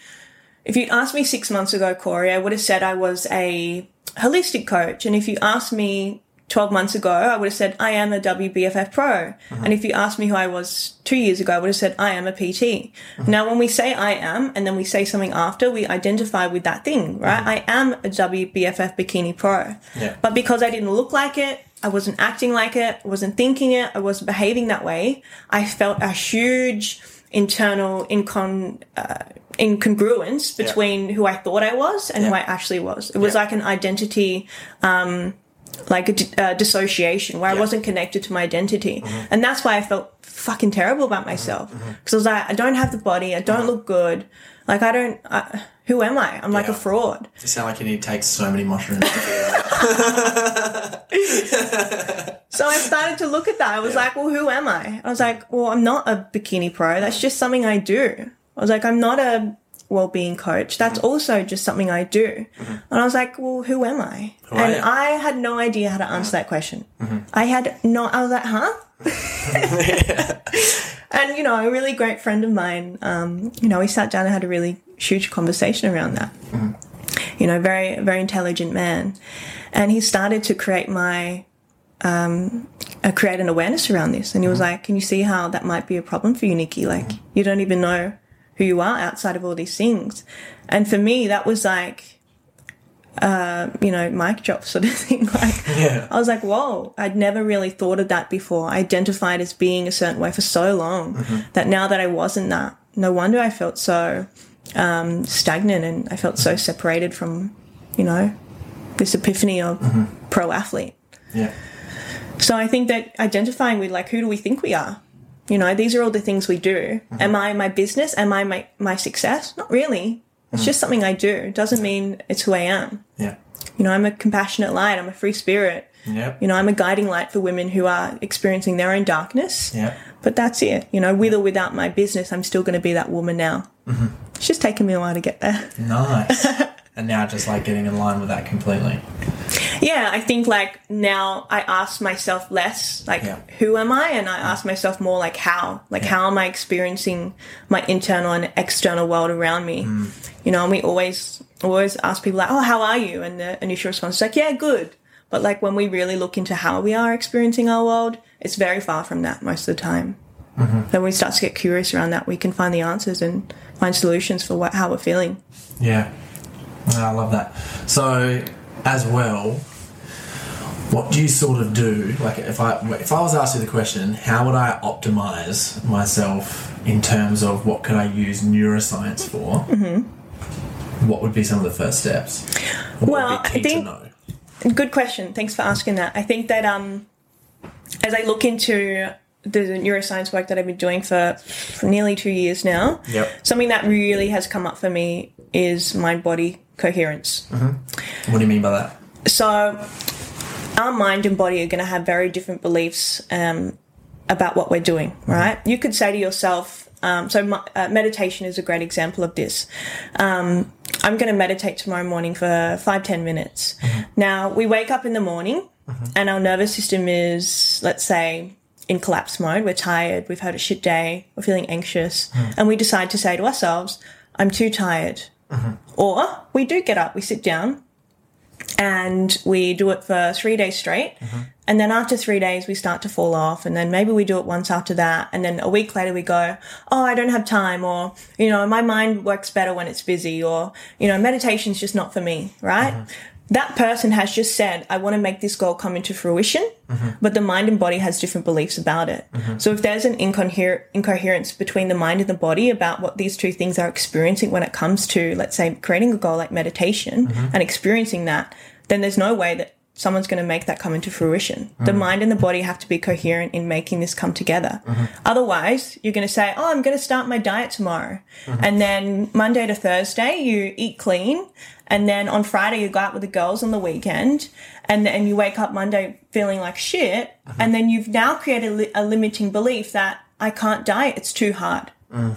if you'd asked me six months ago corey i would have said i was a holistic coach and if you asked me 12 months ago i would have said i am a wbff pro and if you asked me who i was two years ago i would have said i am a pt now when we say i am and then we say something after we identify with that thing right i am a wbff bikini pro Yeah. but because i didn't look like it I wasn't acting like it, I wasn't thinking it, I wasn't behaving that way. I felt a huge internal incon, uh, incongruence between who I thought I was and who I actually was. It was Yeah. like an identity um, like a di- uh, dissociation where I wasn't connected to my identity, mm-hmm. and that's why I felt fucking terrible about myself mm-hmm. mm-hmm. because I was like, I don't have the body, I don't look good, like I don't. I, who am I? I'm like a fraud. You sound like you need to take so many mushrooms. to figure it out. So I started to look at that. I was Yeah. like, well, who am I? I was like, well, I'm not a bikini pro. That's just something I do. I was like, I'm not a well-being coach. That's Mm-hmm. also just something I do. And I was like, well, who am I? Who and? I had no idea how to answer that question. Mm-hmm. I had no, I was like, huh? and, you know, a really great friend of mine, um, you know, we sat down and had a really huge conversation around that. Mm-hmm. You know, very, very intelligent man. And he started to create my uh, create an awareness around this. And he was like, Can you see how that might be a problem for you, Nikki? Like, you don't even know who you are outside of all these things. And for me, that was like, uh, you know, mic drop sort of thing. Like, Yeah. I was like, whoa, I'd never really thought of that before. I identified as being a certain way for so long that now that I wasn't that, no wonder I felt so um, stagnant and I felt so separated from, you know, this epiphany of pro athlete. Yeah. So I think that identifying with like who do we think we are? You know, these are all the things we do. Mm-hmm. Am I my business? Am I my, my success? Not really. It's mm. just something I do. It doesn't mean it's who I am. Yeah. You know, I'm a compassionate light. I'm a free spirit. Yep. You know, I'm a guiding light for women who are experiencing their own darkness. Yeah. But that's it. You know, with or without my business, I'm still going to be that woman now. Mm-hmm. It's just taken me a while to get there. Nice. and now just like getting in line with that completely. Yeah, I think like now I ask myself less like Yeah. who am I? And I ask myself more like how? Like how am I experiencing my internal and external world around me? Mm. You know and we always always ask people like oh how are you? And the initial response is like yeah good. But like when we really look into how we are experiencing our world it's very far from that most of the time. Mm-hmm. Then when we start to get curious around that we can find the answers and find solutions for what how we're feeling. Yeah. I love that. So, as well, what do you sort of do? Like, if I if I was asked you the question, how would I optimize myself in terms of what could I use neuroscience for? Mm-hmm. What would be some of the first steps? What Well, I think-? Good question. Thanks for asking that. I think that um, as I look into the neuroscience work that I've been doing for, for nearly two years now, Yep. something that really has come up for me is mind body coherence. What do you mean by that? So, our mind and body are going to have very different beliefs um, about what we're doing, right? You could say to yourself, um, so my, uh, meditation is a great example of this. Um, I'm going to meditate tomorrow morning for five, ten minutes. Now, we wake up in the morning and our nervous system is, let's say, in collapse mode. We're tired, we've had a shit day, we're feeling anxious, and we decide to say to ourselves, I'm too tired. Or we do get up, we sit down, and we do it for three days straight. Mm-hmm. And then after three days, we start to fall off. And then maybe we do it once after that. And then a week later, we go, Oh, I don't have time. Or, you know, my mind works better when it's busy. Or, you know, meditation's just not for me, right? Mm-hmm. That person has just said, I want to make this goal come into fruition, mm-hmm. but the mind and body has different beliefs about it. Mm-hmm. So if there's an incoher- incoherence between the mind and the body about what these two things are experiencing when it comes to, let's say, creating a goal like meditation mm-hmm. and experiencing that, then there's no way that someone's going to make that come into fruition. The mind and the body have to be coherent in making this come together. Otherwise, you're going to say, Oh, I'm going to start my diet tomorrow. And then Monday to Thursday, you eat clean. And then on Friday, you go out with the girls on the weekend. And then you wake up Monday feeling like shit. And then you've now created a, li- a limiting belief that I can't diet. It's too hard.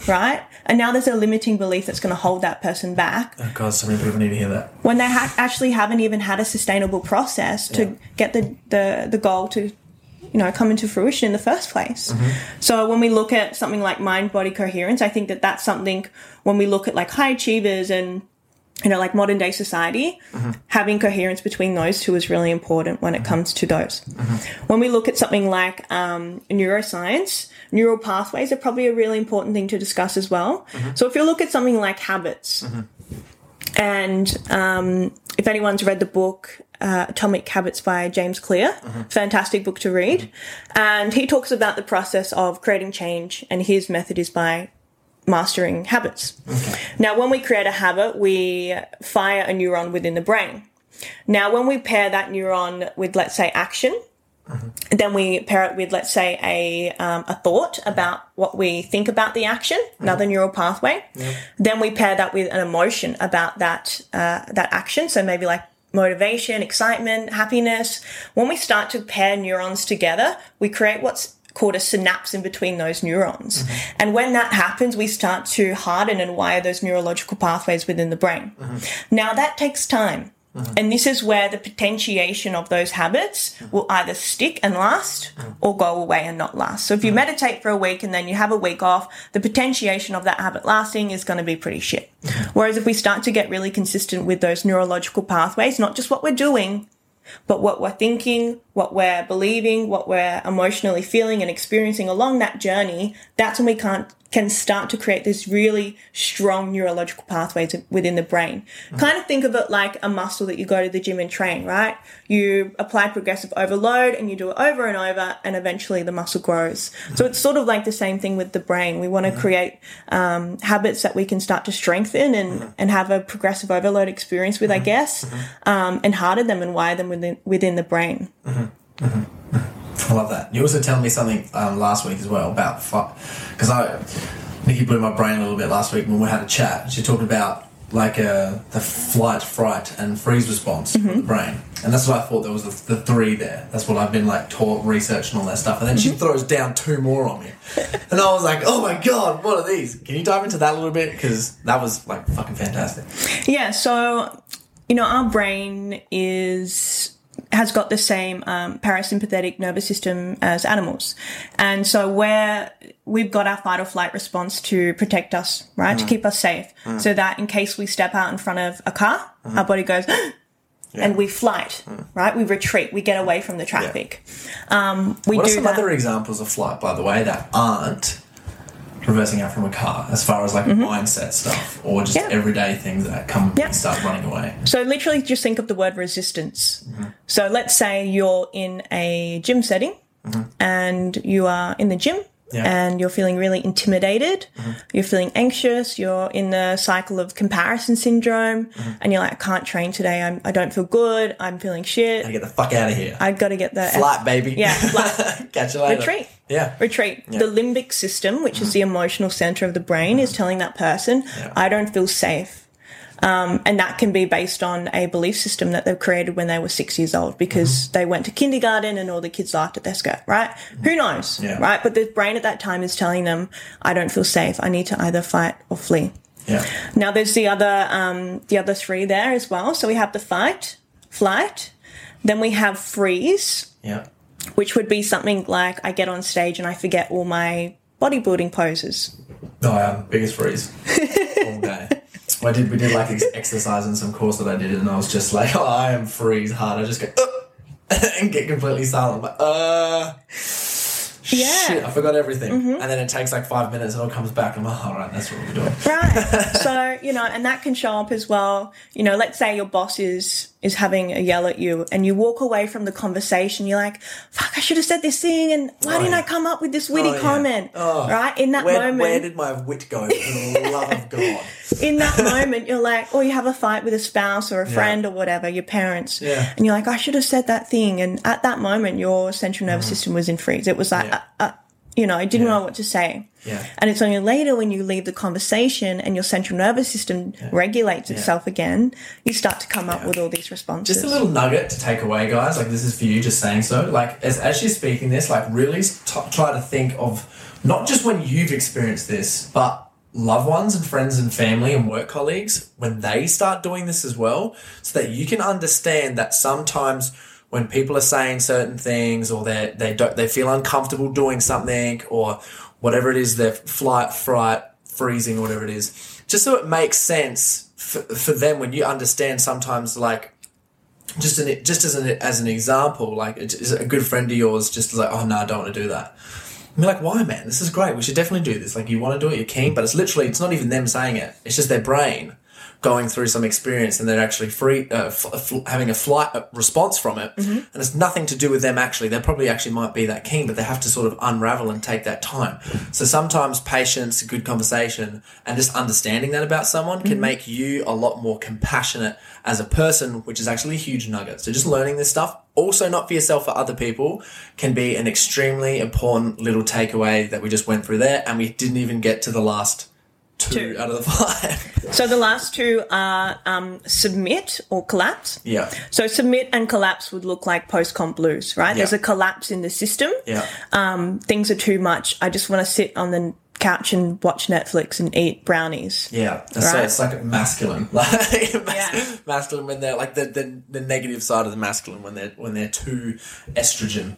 Right? And now there's a limiting belief that's going to hold that person back Oh, God, so many people need to hear that. when they ha- actually haven't even had a sustainable process to Yeah. get the, the, the goal to you know come into fruition in the first place Mm-hmm. so when we look at something like mind body coherence i think that that's something when we look at like high achievers and you know like modern day society Mm-hmm. having coherence between those two is really important when it comes to those Mm-hmm. when we look at something like um, neuroscience neural pathways are probably a really important thing to discuss as well Mm-hmm. so if you look at something like habits and um, if anyone's read the book uh, Atomic Habits by James Clear, fantastic book to read. And he talks about the process of creating change, and his method is by mastering habits. Now, when we create a habit, we fire a neuron within the brain. Now, when we pair that neuron with, let's say, action, then we pair it with, let's say, a um, a thought about what we think about the action, another neural pathway. Then we pair that with an emotion about that uh, that action. So maybe like motivation, excitement, happiness. When we start to pair neurons together, we create what's called a synapse in between those neurons. Mm-hmm. And when that happens, we start to harden and wire those neurological pathways within the brain. Mm-hmm. Now that takes time. Mm-hmm. And this is where the potentiation of those habits will either stick and last or go away and not last. So if you meditate for a week and then you have a week off, the potentiation of that habit lasting is going to be pretty shit. Whereas if we start to get really consistent with those neurological pathways, not just what we're doing, but what we're thinking, what we're believing, what we're emotionally feeling and experiencing along that journey, that's when we can't can start to create this really strong neurological pathways within the brain. Mm-hmm. Kind of think of it like a muscle that you go to the gym and train, right? You apply progressive overload and you do it over and over, and eventually the muscle grows. So it's sort of like the same thing with the brain. We want to mm-hmm. create um, habits that we can start to strengthen and, mm-hmm. and have a progressive overload experience with, I guess, um, and harden them and wire them within within the brain. I love that. You also telling me something um, last week as well about because I Nikki blew my brain a little bit last week when we had a chat. She talked about like uh, the flight, fright, and freeze response Mm-hmm. of the brain, and that's what I thought there was the, the three there. That's what I've been like taught, research, and all that stuff. And then she Mm-hmm. throws down two more on me, and I was like, "Oh my god, what are these?" Can you dive into that a little bit because that was like fucking fantastic. Yeah, so you know, our brain is has got the same um, parasympathetic nervous system as animals, and so where we've got our fight or flight response to protect us, right, to keep us safe, so that in case we step out in front of a car, our body goes. And we flight, right? We retreat. We get away from the traffic. Um, we What are some that. other examples of flight, by the way, that aren't reversing out from a car, as far as like mindset stuff or just Mm-hmm. Yeah. everyday things that come Yeah. and start running away? So literally just think of the word resistance. So let's say you're in a gym setting and you are in the gym Yeah. and you're feeling really intimidated, mm-hmm. you're feeling anxious, you're in the cycle of comparison syndrome mm-hmm. and you're like, I can't train today. I'm, I don't feel good. I'm feeling shit. I get the fuck out of here. I got to get the Flight, baby. Yeah, flight. Catch you later. Retreat. Yeah. retreat. The limbic system, which is mm-hmm. the emotional center of the brain, is telling that person, I don't feel safe. Um, and that can be based on a belief system that they've created when they were six years old because they went to kindergarten and all the kids laughed at their skirt, right? Who knows, Yeah. right? But the brain at that time is telling them, I don't feel safe. I need to either fight or flee. Yeah. Now there's the other um, the other three there as well. So we have the fight, flight, then we have freeze, Yeah. which would be something like I get on stage and I forget all my bodybuilding poses. No, I am biggest freeze all day. I did. We did like ex- exercise in some course that I did, and I was just like, "Oh, I am freeze hard." I just go "Uh," and get completely silent. I'm like, uh, Yeah. shit, I forgot everything. And then it takes like five minutes, and it all comes back. I'm like, all right, that's what we're doing. Right. so, you know, and that can show up as well. You know, let's say your boss is is having a yell at you and you walk away from the conversation, you're like, fuck, I should have said this thing and why Oh, didn't yeah. I come up with this witty Oh, yeah. comment? Oh. Right? In that Where, moment where did my wit go? For the love of God. in that moment you're like, or you have a fight with a spouse or a friend or whatever, your parents. Yeah. And you're like, I should have said that thing. And at that moment your central nervous system was in freeze. It was like Yeah. uh, uh, you know, I didn't Yeah. know what to say. Yeah. And it's only later when you leave the conversation and your central nervous system regulates itself again, you start to come up with all these responses. Just a little nugget to take away, guys. Like this is for you, just saying so. Like as as you're speaking this, like really t- try to think of not just when you've experienced this, but loved ones and friends and family and work colleagues when they start doing this as well, so that you can understand that sometimes when people are saying certain things or they they don't they feel uncomfortable doing something or whatever it is, their flight, fright, freezing, whatever it is, just so it makes sense for, for them when you understand sometimes like just an just as an as an example, like a good friend of yours just like, oh no, I don't want to do that. I'm like, why, man? This is great. We should definitely do this. Like, you want to do it, you're keen, but it's literally, it's not even them saying it. It's just their brain going through some experience and they're actually free, uh, f- f- having a flight uh, response from it, Mm-hmm. and it's nothing to do with them actually. They probably actually might be that keen, but they have to sort of unravel and take that time. So sometimes patience, good conversation, and just understanding that about someone Mm-hmm. can make you a lot more compassionate as a person, which is actually a huge nugget. So just learning this stuff, also not for yourself, for other people, can be an extremely important little takeaway that we just went through there, and we didn't even get to the last two, Two. out of the five. So the last two are um, submit or collapse. yeah, So submit and collapse would look like post-comp blues, right? There's a collapse in the system. yeah, Um, things are too much. I just want to sit on the couch and watch Netflix and eat brownies. yeah. right? So it's like masculine, like Yeah. masculine when they're like the, the the negative side of the masculine when they're when they're too estrogen.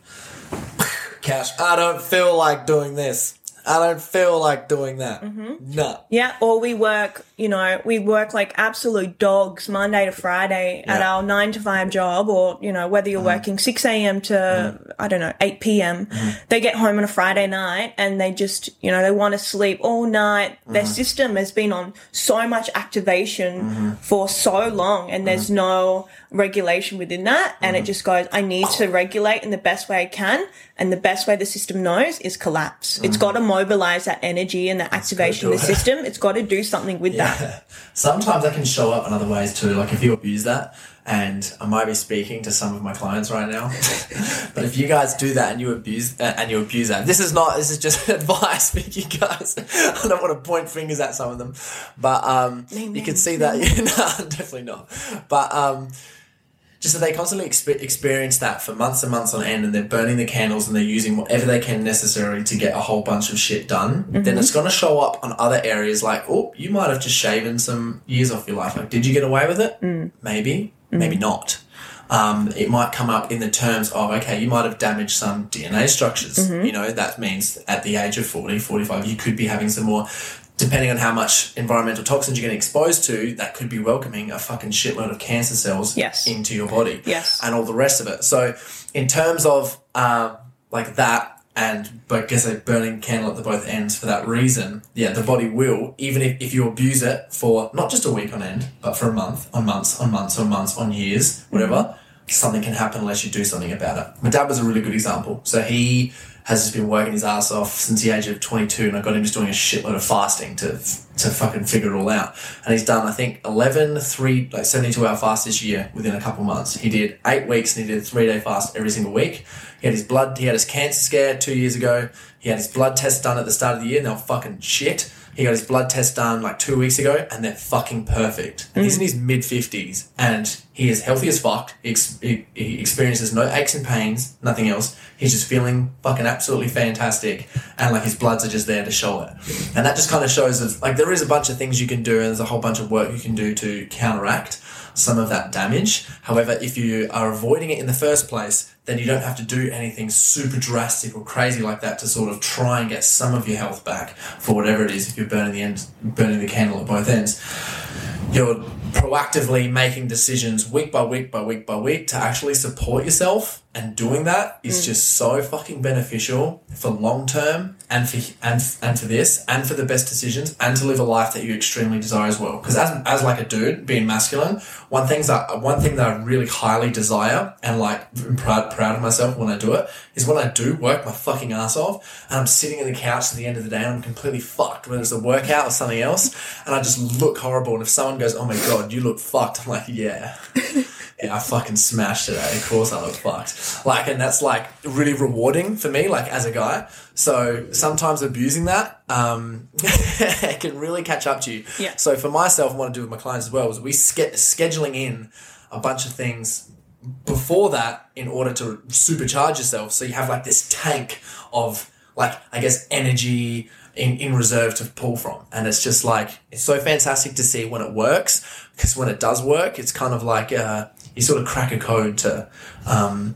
Couch. I don't feel like doing this. I don't feel like doing that. Mm-hmm. No. Yeah, or we work, you know, we work like absolute dogs Monday to Friday at our nine to five job, or, you know, whether you're working 6 a.m. to, I don't know, 8 p.m. They get home on a Friday night and they just, you know, they want to sleep all night. Their system has been on so much activation for so long and there's no regulation within that. And it just goes, I need to regulate in the best way I can. And the best way the system knows is collapse. It's got to mobilize that energy and that activation in the system. It's got to do something with that. Sometimes I can show up in other ways too. Like if you abuse that, and I might be speaking to some of my clients right now, but if you guys do that and you abuse uh, and you abuse that, this is not. This is just advice for you guys. I don't want to point fingers at some of them, but um, you can see that. no, definitely not. But um, just that they constantly expe- experience that for months and months on end and they're burning the candles and they're using whatever they can necessarily to get a whole bunch of shit done, then mm-hmm. it's going to show up on other areas like, oh, you might have just shaven some years off your life. Like, did you get away with it? Mm. Maybe, mm-hmm. maybe not. Um, it might come up in the terms of, okay, you might have damaged some DNA structures. Mm-hmm. You know, that means at the age of 40, 45, you could be having some more depending on how much environmental toxins you're getting exposed to, that could be welcoming a fucking shitload of cancer cells Yes. into your body. Yes. And all the rest of it. So, in terms of um, like that, and but I guess like burning candle at the both ends for that reason, yeah, the body will, even if, if you abuse it for not just a week on end, but for a month, on months, on months, on months, on years, whatever, something can happen unless you do something about it. My dad was a really good example. So he has just been working his ass off since the age of 22 and I got him just doing a shitload of fasting to to fucking figure it all out. And he's done, I think, 11, three, like 72 hour fast this year within a couple months. He did eight weeks and he did a three day fast every single week. He had his blood, he had his cancer scare two years ago. He had his blood test done at the start of the year and they were fucking shit. He got his blood test done like two weeks ago and they're fucking perfect. And he's mm. in his mid 50s and he is healthy as fuck. He, ex- he, he experiences no aches and pains, nothing else. He's just feeling fucking absolutely fantastic. And like his bloods are just there to show it. And that just kind of shows that like there is a bunch of things you can do and there's a whole bunch of work you can do to counteract some of that damage. However, if you are avoiding it in the first place, then you don't have to do anything super drastic or crazy like that to sort of try and get some of your health back for whatever it is if you're burning the end burning the candle at both ends. You're proactively making decisions week by week by week by week to actually support yourself and doing that is mm. just so fucking beneficial for long term and for and and for this and for the best decisions and to live a life that you extremely desire as well because as, as like a dude being masculine one things that one thing that I really highly desire and like I'm proud proud of myself when I do it is when I do work my fucking ass off and I'm sitting on the couch at the end of the day and I'm completely fucked whether it's a workout or something else and I just look horrible and if someone goes oh my god you look fucked I'm like yeah yeah, I fucking smashed today. Eh? Of course I look fucked. Like, and that's like really rewarding for me, like as a guy. So sometimes abusing that, um, it can really catch up to you. Yeah. So for myself, and what I do with my clients as well is we ske- scheduling in a bunch of things before that in order to supercharge yourself. So you have like this tank of like, I guess, energy in, in reserve to pull from. And it's just like, it's so fantastic to see when it works because when it does work, it's kind of like, uh, you sort of crack a code to, um,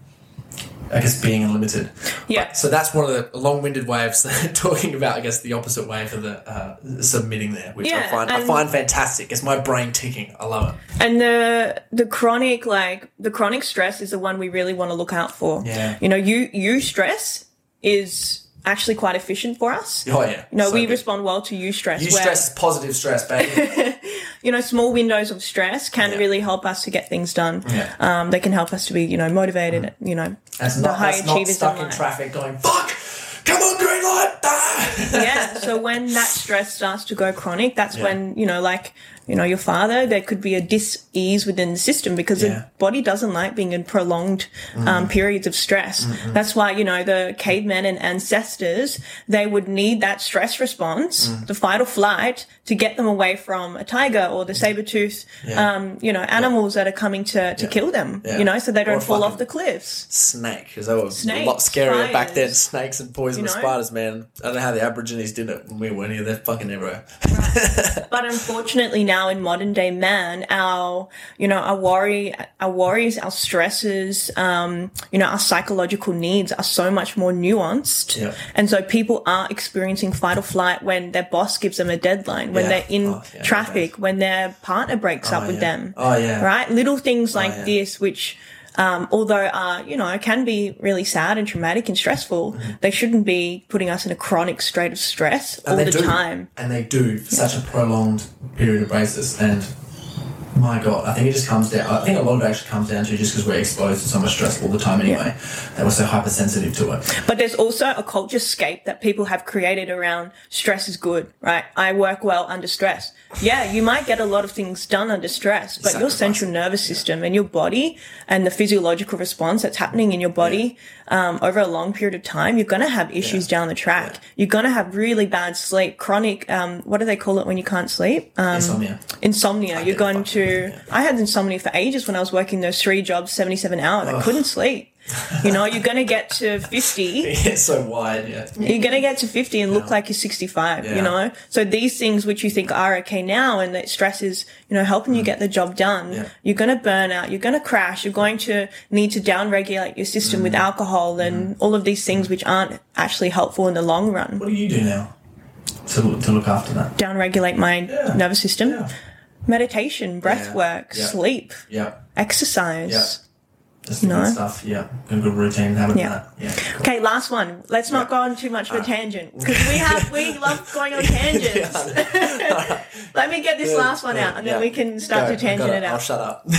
I guess being unlimited. Yeah. So that's one of the long-winded ways talking about, I guess, the opposite way for the uh, submitting there, which I Yeah, find I find fantastic. It's my brain ticking. I love it. And the the chronic like the chronic stress is the one we really want to look out for. Yeah. You know, you eustress is actually quite efficient for us. Oh yeah. No, So we good. respond well to eustress. You stress positive stress, baby. you know, small windows of stress can Yeah. really help us to get things done. Yeah. Um, they can help us to be, you know, motivated, you know, That's the not, high that's not achievers stuck in in traffic going, fuck, come on, green light. Ah! yeah. So when that stress starts to go chronic, that's Yeah. when, you know, like, you know, your father, there could be a dis-ease within the system because Yeah. Mm. the body doesn't like being in prolonged um, periods of stress. Mm-hmm. That's why, you know, the cavemen and ancestors, they would need that stress response, Mm. the fight or flight, to get them away from a tiger or the saber-tooth, Yeah. um, you know, animals that are coming to, to kill them, Yeah. you know, so they don't a fall off the cliffs. Snake, because they were a lot Snakes, scarier back then. Snakes and poisonous You know? spiders, man. I don't know how the Aborigines did it when we weren't here. They're fucking everywhere. But unfortunately, now in modern day man, our you know our worry, our worries, our stresses, um, you know, our psychological needs are so much more nuanced, Yeah. and so people are experiencing fight or flight when their boss gives them a deadline, when Yeah. they're in Oh, yeah, traffic, when their partner breaks up with yeah. them, Oh, yeah. right? Little things like yeah. this, which. Um, although, uh, you know, can be really sad and traumatic and stressful, they shouldn't be putting us in a chronic state of stress all Mm-hmm. the do. time. And they do for such a prolonged period of basis. And my God, I think it just comes down. I think a lot of it actually comes down to just because we're exposed to so much stress all the time anyway, that we're so hypersensitive to it. But there's also a culture scape that people have created around stress is good, right? I work well under stress. Yeah, you might get a lot of things done under stress, but your central nervous system and your body and the physiological response that's happening in your body um, over a long period of time, you're going to have issues down the track. You're going to have really bad sleep, chronic, um, what do they call it when you can't sleep? Um, Insomnia. insomnia. You're going to. yeah. I had insomnia for ages when I was working those three jobs, 77 hours. I couldn't sleep. You know, you're going to get to 50. It's so wide, yeah. You're going to get to 50 and look like you're 65, Yeah. you know? So these things which you think are okay now and that stress is, you know, helping you get the job done, Mm. Yeah. you're going to burn out, you're going to crash, you're going to need to downregulate your system Mm. with alcohol and all of these things which aren't actually helpful in the long run. What do you do now to, to look after that? Downregulate my nervous system. Meditation, breath work, Yeah. sleep, Yeah. exercise. Yeah. Just the No. good stuff. Yeah. Good, good routine. Having Yeah. that. Yeah. Cool. Okay, last one. Let's not go on too much of a uh, tangent because we have we love going on tangents. Let me get this last one out, and then we can start Go, to tangent it I'll out. shut up.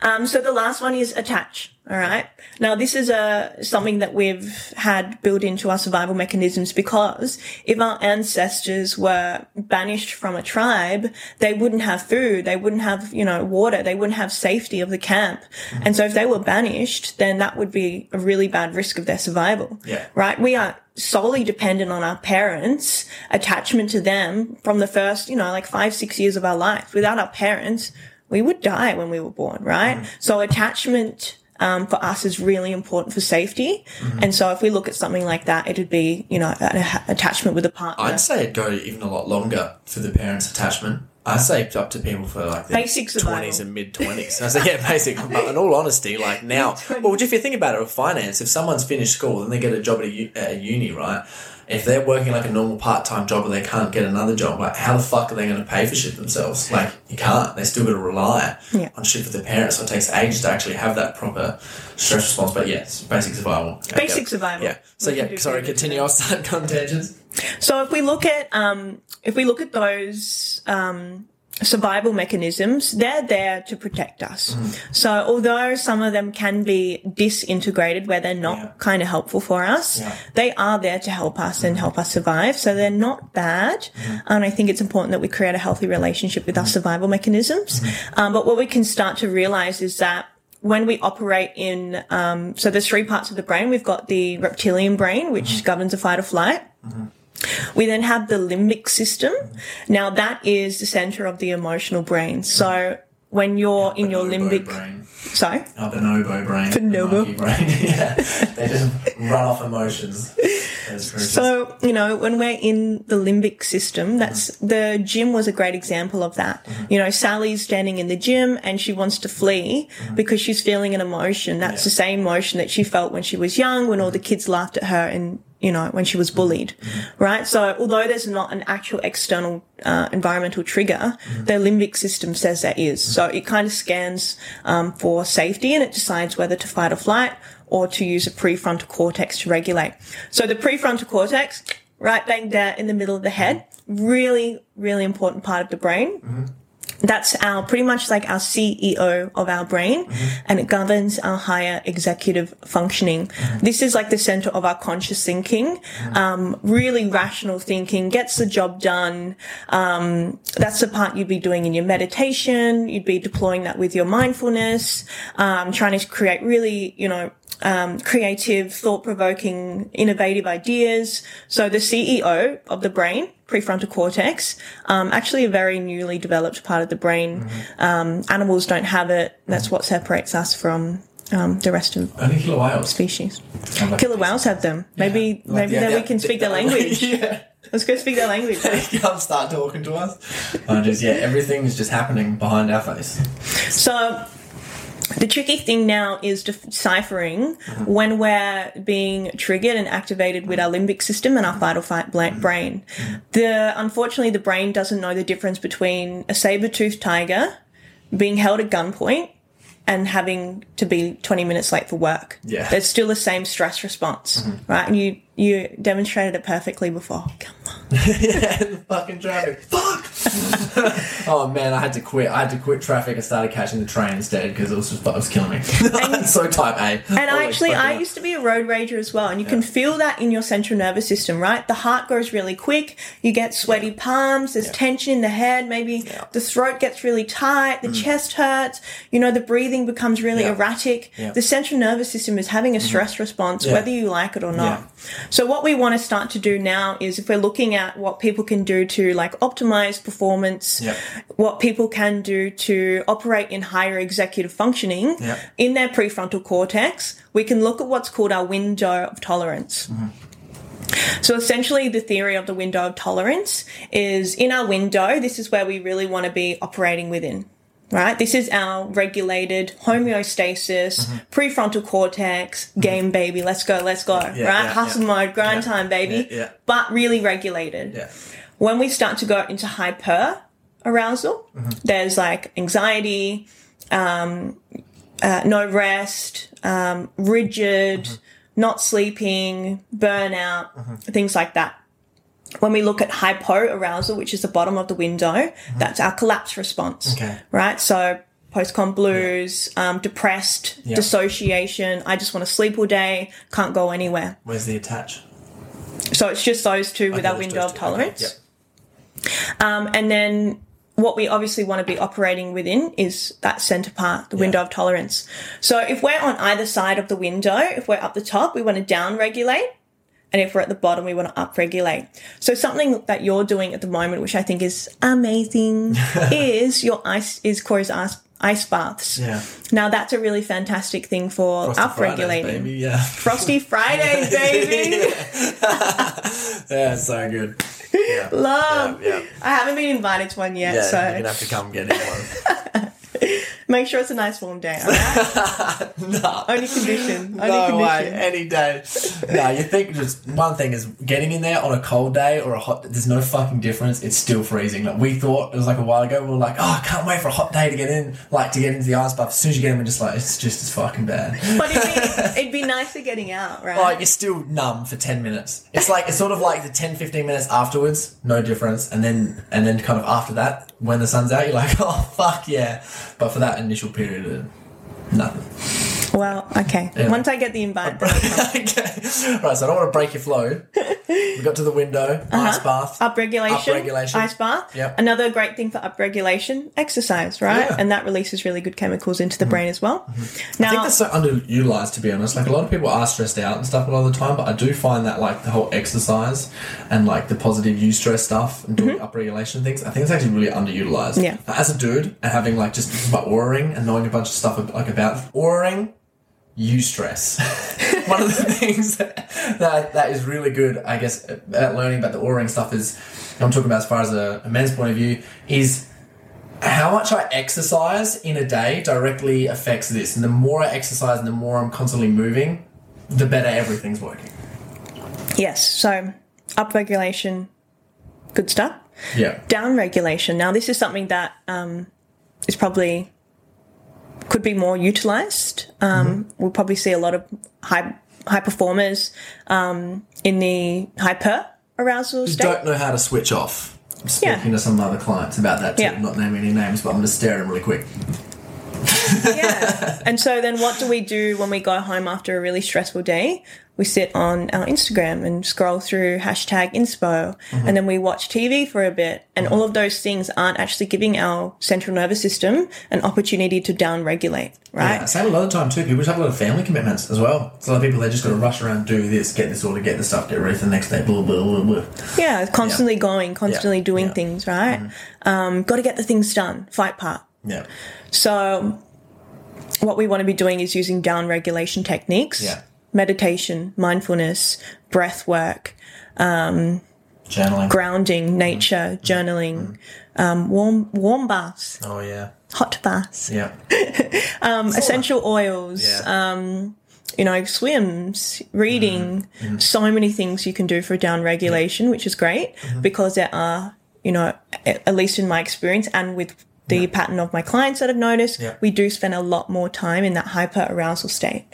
Um, so the last one is attach. All right. Now this is a something that we've had built into our survival mechanisms because if our ancestors were banished from a tribe, they wouldn't have food, they wouldn't have you know water, they wouldn't have safety of the camp, mm-hmm. and so if they were banished, then that would be a really bad risk of their survival. Yeah. Right. We are solely dependent on our parents, attachment to them from the first you know like five six years of our life. Without our parents we would die when we were born, right? So attachment um, for us is really important for safety. And so if we look at something like that, it'd be, you know, an attachment with a partner. I'd say it'd go even a lot longer for the parents' attachment. I say up to people for like the Basic twenties and mid twenties. I say yeah, basic. But in all honesty, like now, well, if you think about it with finance, if someone's finished school and they get a job at a, u- at a uni, right? If they're working like a normal part time job and they can't get another job, like how the fuck are they going to pay for shit themselves? Like you can't. They still got to rely Yeah. on shit for their parents. So it takes ages to actually have that proper stress response. But yes, basic survival. Basic yeah. survival. Yeah. So yeah, sorry. Continue. I'll start on tangents. So if we look at um, if we look at those um, survival mechanisms, they're there to protect us. Mm-hmm. So although some of them can be disintegrated where they're not Yeah. kind of helpful for us, Yeah. they are there to help us and help us survive. So they're not bad. Mm-hmm. And I think it's important that we create a healthy relationship with our survival mechanisms. Mm-hmm. Um, but what we can start to realize is that when we operate in, um, so there's three parts of the brain. We've got the reptilian brain, which Mm-hmm. governs a fight or flight. We then have the limbic system. Now that is the center of the emotional brain. So when you're in your limbic, brain. sorry, Oh, bonobo brain. Bonobo. Monkey brain. yeah. They just run off emotions. So, you know, when we're in the limbic system, that's mm-hmm. the gym was a great example of that. Mm-hmm. You know, Sally's standing in the gym and she wants to flee mm-hmm. because she's feeling an emotion. That's the same emotion that she felt when she was young, when all the kids laughed at her and, you know, when she was bullied, right? So although there's not an actual external uh, environmental trigger, the limbic system says there is. So it kind of scans um, for safety and it decides whether to fight or flight or to use a prefrontal cortex to regulate. So the prefrontal cortex, right bang there in the middle of the head, really, really important part of the brain. That's our pretty much like our CEO of our brain and it governs our higher executive functioning. This is like the center of our conscious thinking, um, really rational thinking, gets the job done. Um, that's the part you'd be doing in your meditation. You'd be deploying that with your mindfulness, um, trying to create really, you know, um, creative, thought-provoking, innovative ideas. So the CEO of the brain, prefrontal cortex, um, actually a very newly developed part of the brain. Um, animals don't have it. That's what separates us from um, the rest of Only killer whales. species. Like- Killer whales have them. Maybe, Like, maybe yeah, then yeah, we can speak their language. yeah. Let's go speak their language. Come start talking to us. And just yeah, everything is just happening behind our face. So the tricky thing now is deciphering mm-hmm. when we're being triggered and activated with our limbic system and our fight or fight bla- mm-hmm. brain. Mm-hmm. The unfortunately the brain doesn't know the difference between a saber-toothed tiger being held at gunpoint and having to be 20 minutes late for work. Yeah. There's still the same stress response, right? And you you demonstrated it perfectly before. Come on. yeah, the fucking traffic. Fuck. oh man, I had to quit. I had to quit traffic I started catching the train instead because it was just it was killing me. And, so type A. And I actually, I fucking- used to be a road rager as well, and you can feel that in your central nervous system, right? The heart goes really quick, you get sweaty palms, there's tension in the head, maybe the throat gets really tight, the chest hurts, you know, the breathing becomes really Mm. Yeah. erratic. Yeah. Mm-hmm. The central nervous system is having a stress response, Yeah. whether you like it or not. Yeah. So, what we want to start to do now is if we're looking at what people can do to like optimize performance, Yep. what people can do to operate in higher executive functioning in their prefrontal cortex, we can look at what's called our window of tolerance. Mm-hmm. So essentially, the theory of the window of tolerance is in our window, this is where we really want to be operating within. Right? This is our regulated homeostasis, mm-hmm. prefrontal cortex, mm-hmm. game baby, let's go, let's go. right? yeah, Hustle yeah. mode, grind Yeah, time, baby. yeah, yeah. But really regulated Yeah. When we start to go into hyper arousal, there's like anxiety, um, uh, no rest, um, rigid, not sleeping, burnout, things like that. When we look at hypo arousal, which is the bottom of the window, that's our collapse response. Okay. Right? So post-comp blues, um, depressed, Yeah. dissociation, I just want to sleep all day, can't go anywhere. Where's the attach? So it's just those two with Okay, our window of two. Okay, tolerance. Um, and then what we obviously want to be operating within is that center part, the window of tolerance. So if we're on either side of the window, if we're up the top, we want to down regulate. And if we're at the bottom, we want to up regulate. So something that you're doing at the moment, which I think is amazing, is your ice, is Corey's ice, ice baths. Yeah. Now that's a really fantastic thing for Frosty up Fridays, baby. Yeah. Frosty Fridays, baby. Yeah, so good. Yeah. Love. Yeah. I haven't been invited to one yet, Yeah, so you're gonna have to come get in one. make sure it's a nice warm day. right? no. Only condition. Only No condition. way, any day. No, you think just one thing is getting in there on a cold day or a hot. There's no fucking difference. It's still freezing. Like we thought it was like a while ago. We were like, oh, I can't wait for a hot day to get in, like to get into the ice bath. As soon as you get in, we're just like, it's just as fucking bad. But it'd be, it'd be nicer getting out, right? Like you're still numb for 10 minutes. It's like it's sort of like the 10 15 minutes afterwards, no difference. And then and then kind of after that, when the sun's out, you're like, "Oh fuck yeah." But for that initial period, uh, nothing. Well, okay. Yeah. Once I get the invite, okay. Right, so I don't want to break your flow. We got to the window, ice bath. upregulation, Upregulation. ice bath. Yep. Another great thing for upregulation, exercise, right? Yeah. Mm-hmm. And that releases really good chemicals into the brain as well. Now, I think that's so underutilized, to be honest. Like a lot of people are stressed out and stuff a lot of the time, but I do find that like the whole exercise and like the positive eustress stuff and doing upregulation things, I think it's actually really underutilized. Mm-hmm. Yeah. As a dude and having like just about auraing and knowing a bunch of stuff like about auraing, eustress. One of the things that, that that is really good, I guess, at learning about the auraing stuff is, I'm talking about as far as a, a men's point of view, is how much I exercise in a day directly affects this. And the more I exercise and the more I'm constantly moving, the better everything's working. yes. So upregulation, good stuff. Yeah. down regulation. Now, this is something that um, is probably could be more utilized. Um, We'll probably see a lot of high high performers um, in the hyper arousal state. Don't know how to switch off. I'm speaking to some other clients about that too. Yeah. Not naming any names, but I'm going to stare at them really quick. yeah. And so then what do we do when we go home after a really stressful day? We sit on our Instagram and scroll through hashtag inspo and then we watch TV for a bit. And all of those things aren't actually giving our central nervous system an opportunity to down regulate, right? Yeah, same a lot of time too. People just have a lot of family commitments as well. It's a lot of people they just got to rush around, do this, get this order, get this stuff, get ready for the next day. Blah blah blah blah. Yeah, constantly going, constantly doing Yeah. Mm-hmm. things, right? Um, got to get the things done. Fight part. Yeah, So, what we want to be doing is using down regulation techniques, Yeah. Meditation, mindfulness, breath work, journaling. grounding, nature, journaling, um, warm warm baths, oh yeah, hot baths, yeah, um, essential oils. yeah. Um, you know, swims, reading, Mm-hmm. so many things you can do for down regulation, which is great Mm-hmm. because there are, you know, at least in my experience and with the pattern of my clients that I've noticed, Yeah. we do spend a lot more time in that hyper arousal state.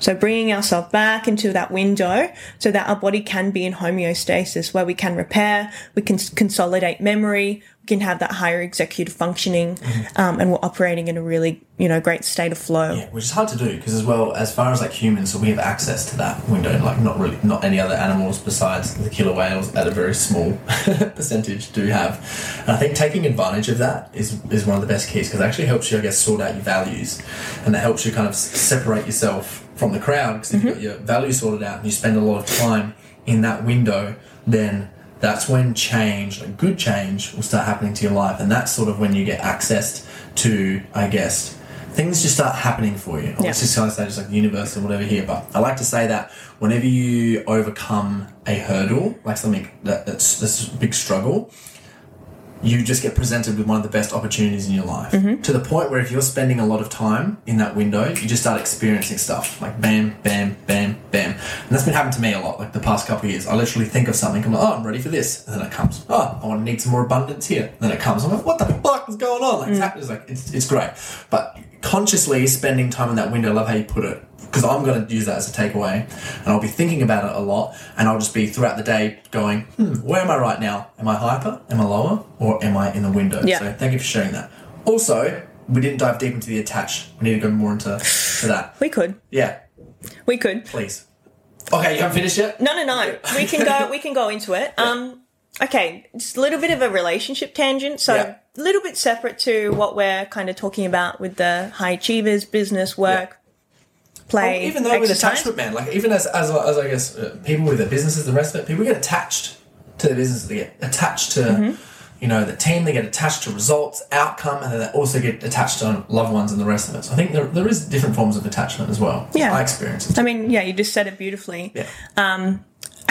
So bringing ourselves back into that window so that our body can be in homeostasis where we can repair, we can consolidate memory, we can have that higher executive functioning, um, and we're operating in a really, you know, great state of flow. Yeah, which is hard to do because as well as far as like humans, so we have access to that window. Like not really, not any other animals besides the killer whales at a very small percentage do have. And I think taking advantage of that is is one of the best keys because it actually helps you, I guess, sort out your values, and it helps you kind of separate yourself from the crowd. Because if you've mm-hmm. got your value sorted out and you spend a lot of time in that window, then that's when change, like good change, will start happening to your life, and that's sort of when you get accessed to, I guess, things just start happening for you. I Yeah. just kind of say just like the universe or whatever here, but I like to say that whenever you overcome a hurdle, like something that, that's, that's a big struggle, you just get presented with one of the best opportunities in your life. Mm-hmm. To the point where if you're spending a lot of time in that window, you just start experiencing stuff like bam, bam, bam, bam. And that's been happening to me a lot, like the past couple of years. I literally think of something, I'm like, oh, I'm ready for this. And then it comes, oh, I want to need some more abundance here. And then it comes, I'm like, what the fuck is going on? Like, mm. it's happening. It's like, it's, it's great. But consciously spending time in that window, I love how you put it. Because I'm going to use that as a takeaway, and I'll be thinking about it a lot, and I'll just be throughout the day going, hmm, where am I right now? Am I hyper? Am I lower? Or am I in the window? Yeah. So thank you for sharing that. Also, we didn't dive deep into the attach. We need to go more into to that. We could. Yeah, We could. please. Okay, you haven't finished yet? No, no, no. We can go. We can go into it. Um, okay, just a little bit of a relationship tangent. So Yeah. a little bit separate to what we're kind of talking about with the high achievers, business, work, play, Oh, even though with attachment, man, like even as as, as I guess uh, people with their businesses, the rest of it, people get attached to their business, They get attached to Mm-hmm. you know the team. They get attached to results, outcome, and then they also get attached to loved ones and the rest of it. So I think there, there is different forms of attachment as well. Yeah. I experience it. I mean, yeah, you just said it beautifully. Yeah.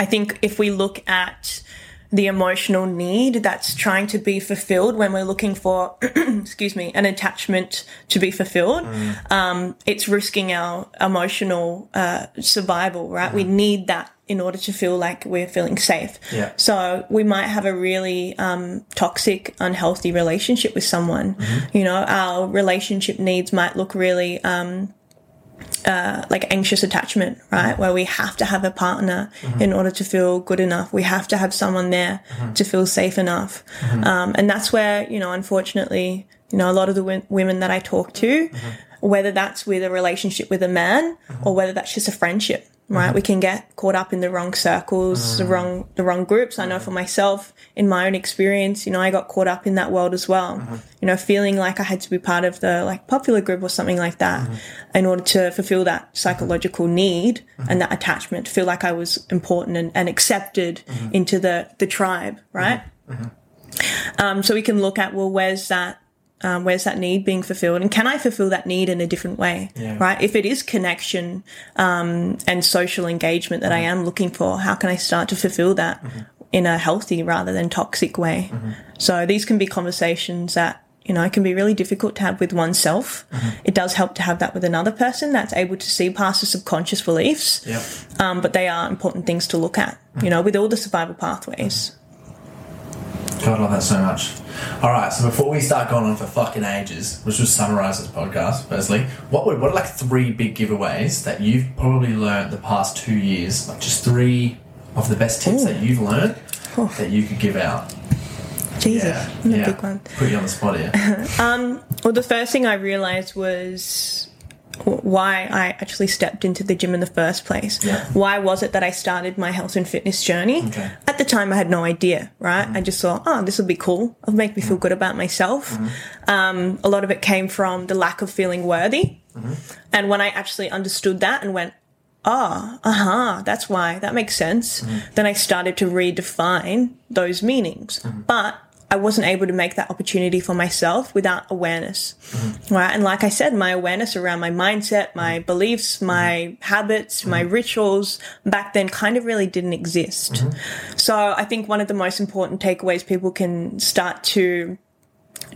I think if we look at the emotional need that's trying to be fulfilled when we're looking for, excuse me, an attachment to be fulfilled, um, it's risking our emotional uh, survival, right? We need that in order to feel like we're feeling safe. Yeah. So we might have a really um, toxic, unhealthy relationship with someone. You know, our relationship needs might look really um, uh, like anxious attachment, right? Mm-hmm. Where we have to have a partner mm-hmm. in order to feel good enough. We have to have someone there mm-hmm. to feel safe enough. Um, and that's where, you know, unfortunately, you know, a lot of the w- women that I talk to, whether that's with a relationship with a man or whether that's just a friendship, right? Mm-hmm. We can get caught up in the wrong circles, the mm. wrong, the wrong groups. I know mm. for myself, in my own experience, you know, I got caught up in that world as well. Mm-hmm. You know, feeling like I had to be part of the like popular group or something like that mm-hmm. in order to fulfill that psychological need and that attachment, to feel like I was important and, and accepted into the, the tribe, right? Um, so we can look at, well, where's that um, where's that need being fulfilled? And can i fulfill that need in a different way? Yeah. right? If it is connection um, and social engagement that i am looking for how can i start to fulfill that in a healthy rather than toxic way? So these can be conversations that you know can be really difficult to have with oneself. It does help to have that with another person that's able to see past the subconscious beliefs Yep. um, but they are important things to look at you know with all the survival pathways God, I love that so much. All right, so before we start going on for fucking ages, let's just summarize this podcast. Firstly, what were what are like three big giveaways that you've probably learned the past two years? Like just three of the best tips that you've learned that you could give out. Jesus, Yeah, yeah. big one. Put you on the spot here. Um, well, the first thing I realized was why I actually stepped into the gym in the first place. Yeah. Why was it that I started my health and fitness journey? Okay. Mm-hmm. At the time, I had no idea, right? I just thought, oh, this will be cool. It'll make me feel good about myself. Mm-hmm. Um, a lot of it came from the lack of feeling worthy. Mm-hmm. And when I actually understood that and went, oh, uh huh, that's why, that makes sense, then I started to redefine those meanings. But I wasn't able to make that opportunity for myself without awareness. Mm-hmm. Right. And like I said, my awareness around my mindset, my mm-hmm. beliefs, my mm-hmm. habits, my rituals back then kind of really didn't exist. So I think one of the most important takeaways people can start to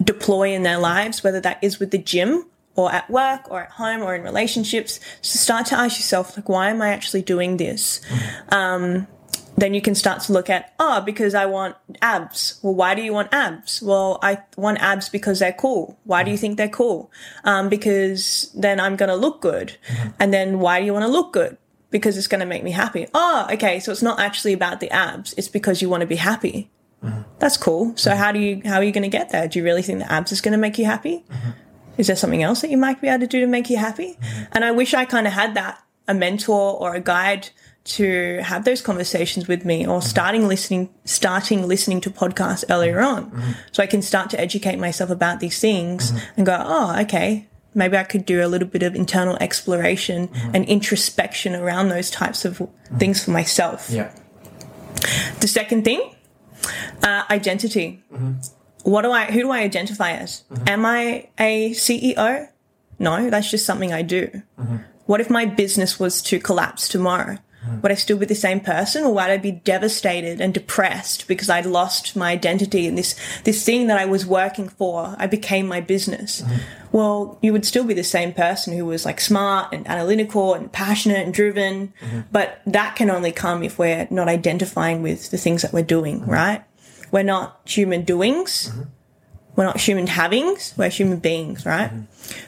deploy in their lives, whether that is with the gym or at work or at home or in relationships, to start to ask yourself, like, why am I actually doing this? Um, then you can start to look at, oh, because I want abs. Well, why do you want abs? Well, I want abs because they're cool. Why do you mm-hmm. think they're cool? Um, because then I'm going to look good. Mm-hmm. And then why do you want to look good? Because it's going to make me happy. Oh, okay. So it's not actually about the abs. It's because you want to be happy. Mm-hmm. That's cool. So how do you, how are you going to get there? Do you really think the abs is going to make you happy? Is there something else that you might be able to do to make you happy? And I wish I kind of had that, a mentor or a guide to have those conversations with me or starting listening, starting listening to podcasts earlier mm-hmm. on. So I can start to educate myself about these things mm-hmm. and go, oh, okay. Maybe I could do a little bit of internal exploration mm-hmm. and introspection around those types of things for myself. Yeah. The second thing, uh, identity. What do I? Who do I identify as? Am I a CEO? No, that's just something I do. What if my business was to collapse tomorrow? Would I still be the same person, or would I be devastated and depressed because I'd lost my identity and this this thing that I was working for? I became my business. Well, you would still be the same person who was like smart and analytical and passionate and driven, but that can only come if we're not identifying with the things that we're doing, right? We're not human doings. We're not human havings. We're human beings, right?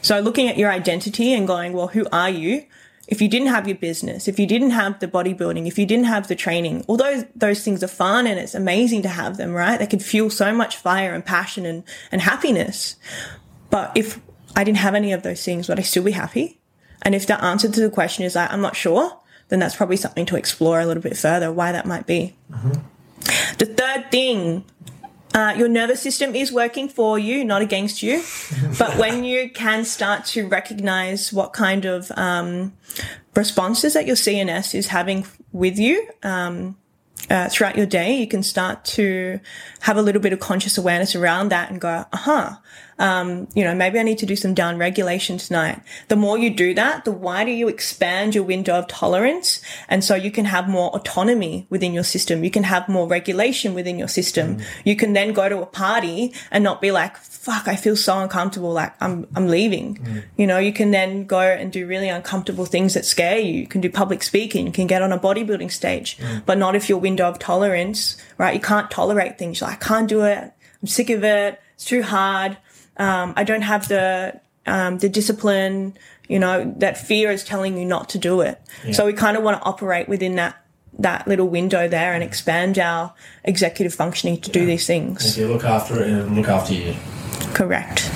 So looking at your identity and going, well, who are you? If you didn't have your business, if you didn't have the bodybuilding, if you didn't have the training, although those things are fun and it's amazing to have them, right? They can fuel so much fire and passion and, and happiness. But if I didn't have any of those things, would I still be happy? And if the answer to the question is like, I'm not sure, then that's probably something to explore a little bit further why that might be. Mm-hmm. The third thing, uh, your nervous system is working for you, not against you. but when you can start to recognize what kind of um, responses that your CNS is having with you, um, uh, throughout your day, you can start to have a little bit of conscious awareness around that and go, aha, um, you know, maybe I need to do some down regulation tonight. The more you do that, the wider you expand your window of tolerance. And so you can have more autonomy within your system. You can have more regulation within your system. Mm. You can then go to a party and not be like, fuck, I feel so uncomfortable. Like I'm, I'm leaving. Mm. You know, you can then go and do really uncomfortable things that scare you. You can do public speaking. You can get on a bodybuilding stage, mm. but not if your window of tolerance, right? You can't tolerate things. You're like, I can't do it. I'm sick of it. It's too hard. Um, I don't have the, um, the discipline, you know, that fear is telling you not to do it. So we kind of want to operate within that, that little window there and expand our executive functioning to do these things. If you look after it, it'll look after you. Correct.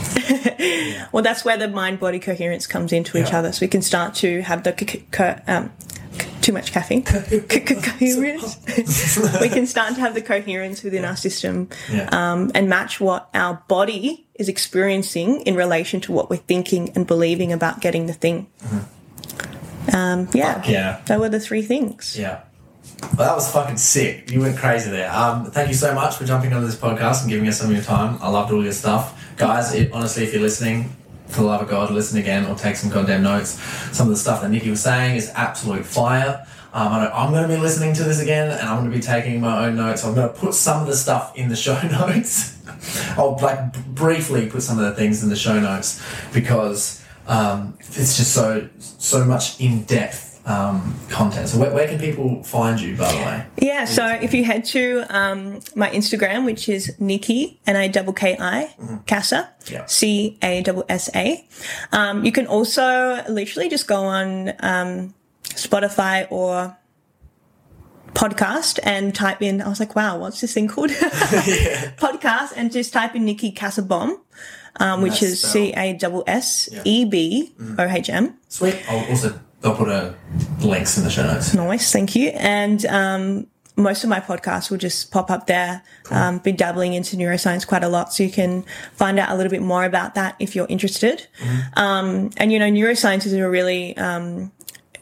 well, that's where the mind body coherence comes into each other. So we can start to have the co- um, too much caffeine. Coherence. we can start to have the coherence within our system Yeah. um, and match what our body is experiencing in relation to what we're thinking and believing about getting the thing. Um, yeah. yeah. That were the three things. Yeah. Well, that was fucking sick. You went crazy there. Um, thank you so much for jumping onto this podcast and giving us some of your time. I loved all your stuff. Guys, it, honestly, if you're listening, for the love of God, listen again or take some goddamn notes. Some of the stuff that Nikki was saying is absolute fire. Um, I I'm going to be listening to this again and I'm going to be taking my own notes. I'm going to put some of the stuff in the show notes. I'll like b- briefly put some of the things in the show notes because um, it's just so so much in depth um, content. So where, where can people find you, by the way? Yeah, so if you head to um, my Instagram, which is Nikki, N I double K I, Casa, Yeah. C A double S A, um, you can also literally just go on um, Spotify or podcast and type in, I was like, wow, what's this thing called? podcast and just type in Nikki Cassebohm, um, which is C A S S E B O H M. Sweet. I'll also I'll put a links in the show notes. Nice, thank you. And um, most of my podcasts will just pop up there. Um, been dabbling into neuroscience quite a lot, so you can find out a little bit more about that if you're interested. Um, and you know, neuroscience is a really um,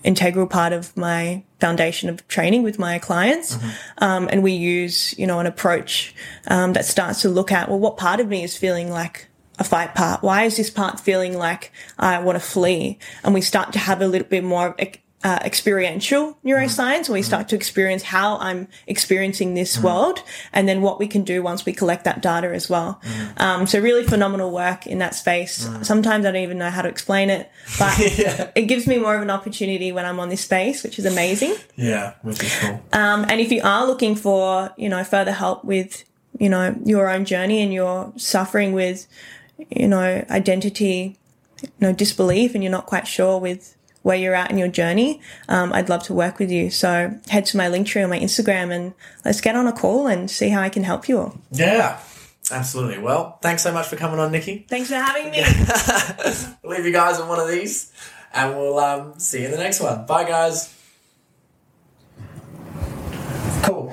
integral part of my foundation of training with my clients. Um, and we use, you know, an approach um, that starts to look at, well, what part of me is feeling like a fight part? Why is this part feeling like I want to flee? And we start to have a little bit more of uh, experiential neuroscience, and we start to experience how I'm experiencing this world, and then what we can do once we collect that data as well. Um, so really phenomenal work in that space. Sometimes I don't even know how to explain it, but it gives me more of an opportunity when I'm on this space, which is amazing. Yeah, which is cool. Um, and if you are looking for, you know, further help with, you know, your own journey and you're suffering with, you know, identity, you know, disbelief and you're not quite sure with where you're at in your journey, um, I'd love to work with you. So head to my link tree on my Instagram and let's get on a call and see how I can help you all. Yeah, absolutely. Well, thanks so much for coming on, Nikki. Thanks for having me. We'll leave you guys on one of these, and we'll um, see you in the next one. Bye, guys. Cool.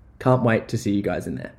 Can't wait to see you guys in there.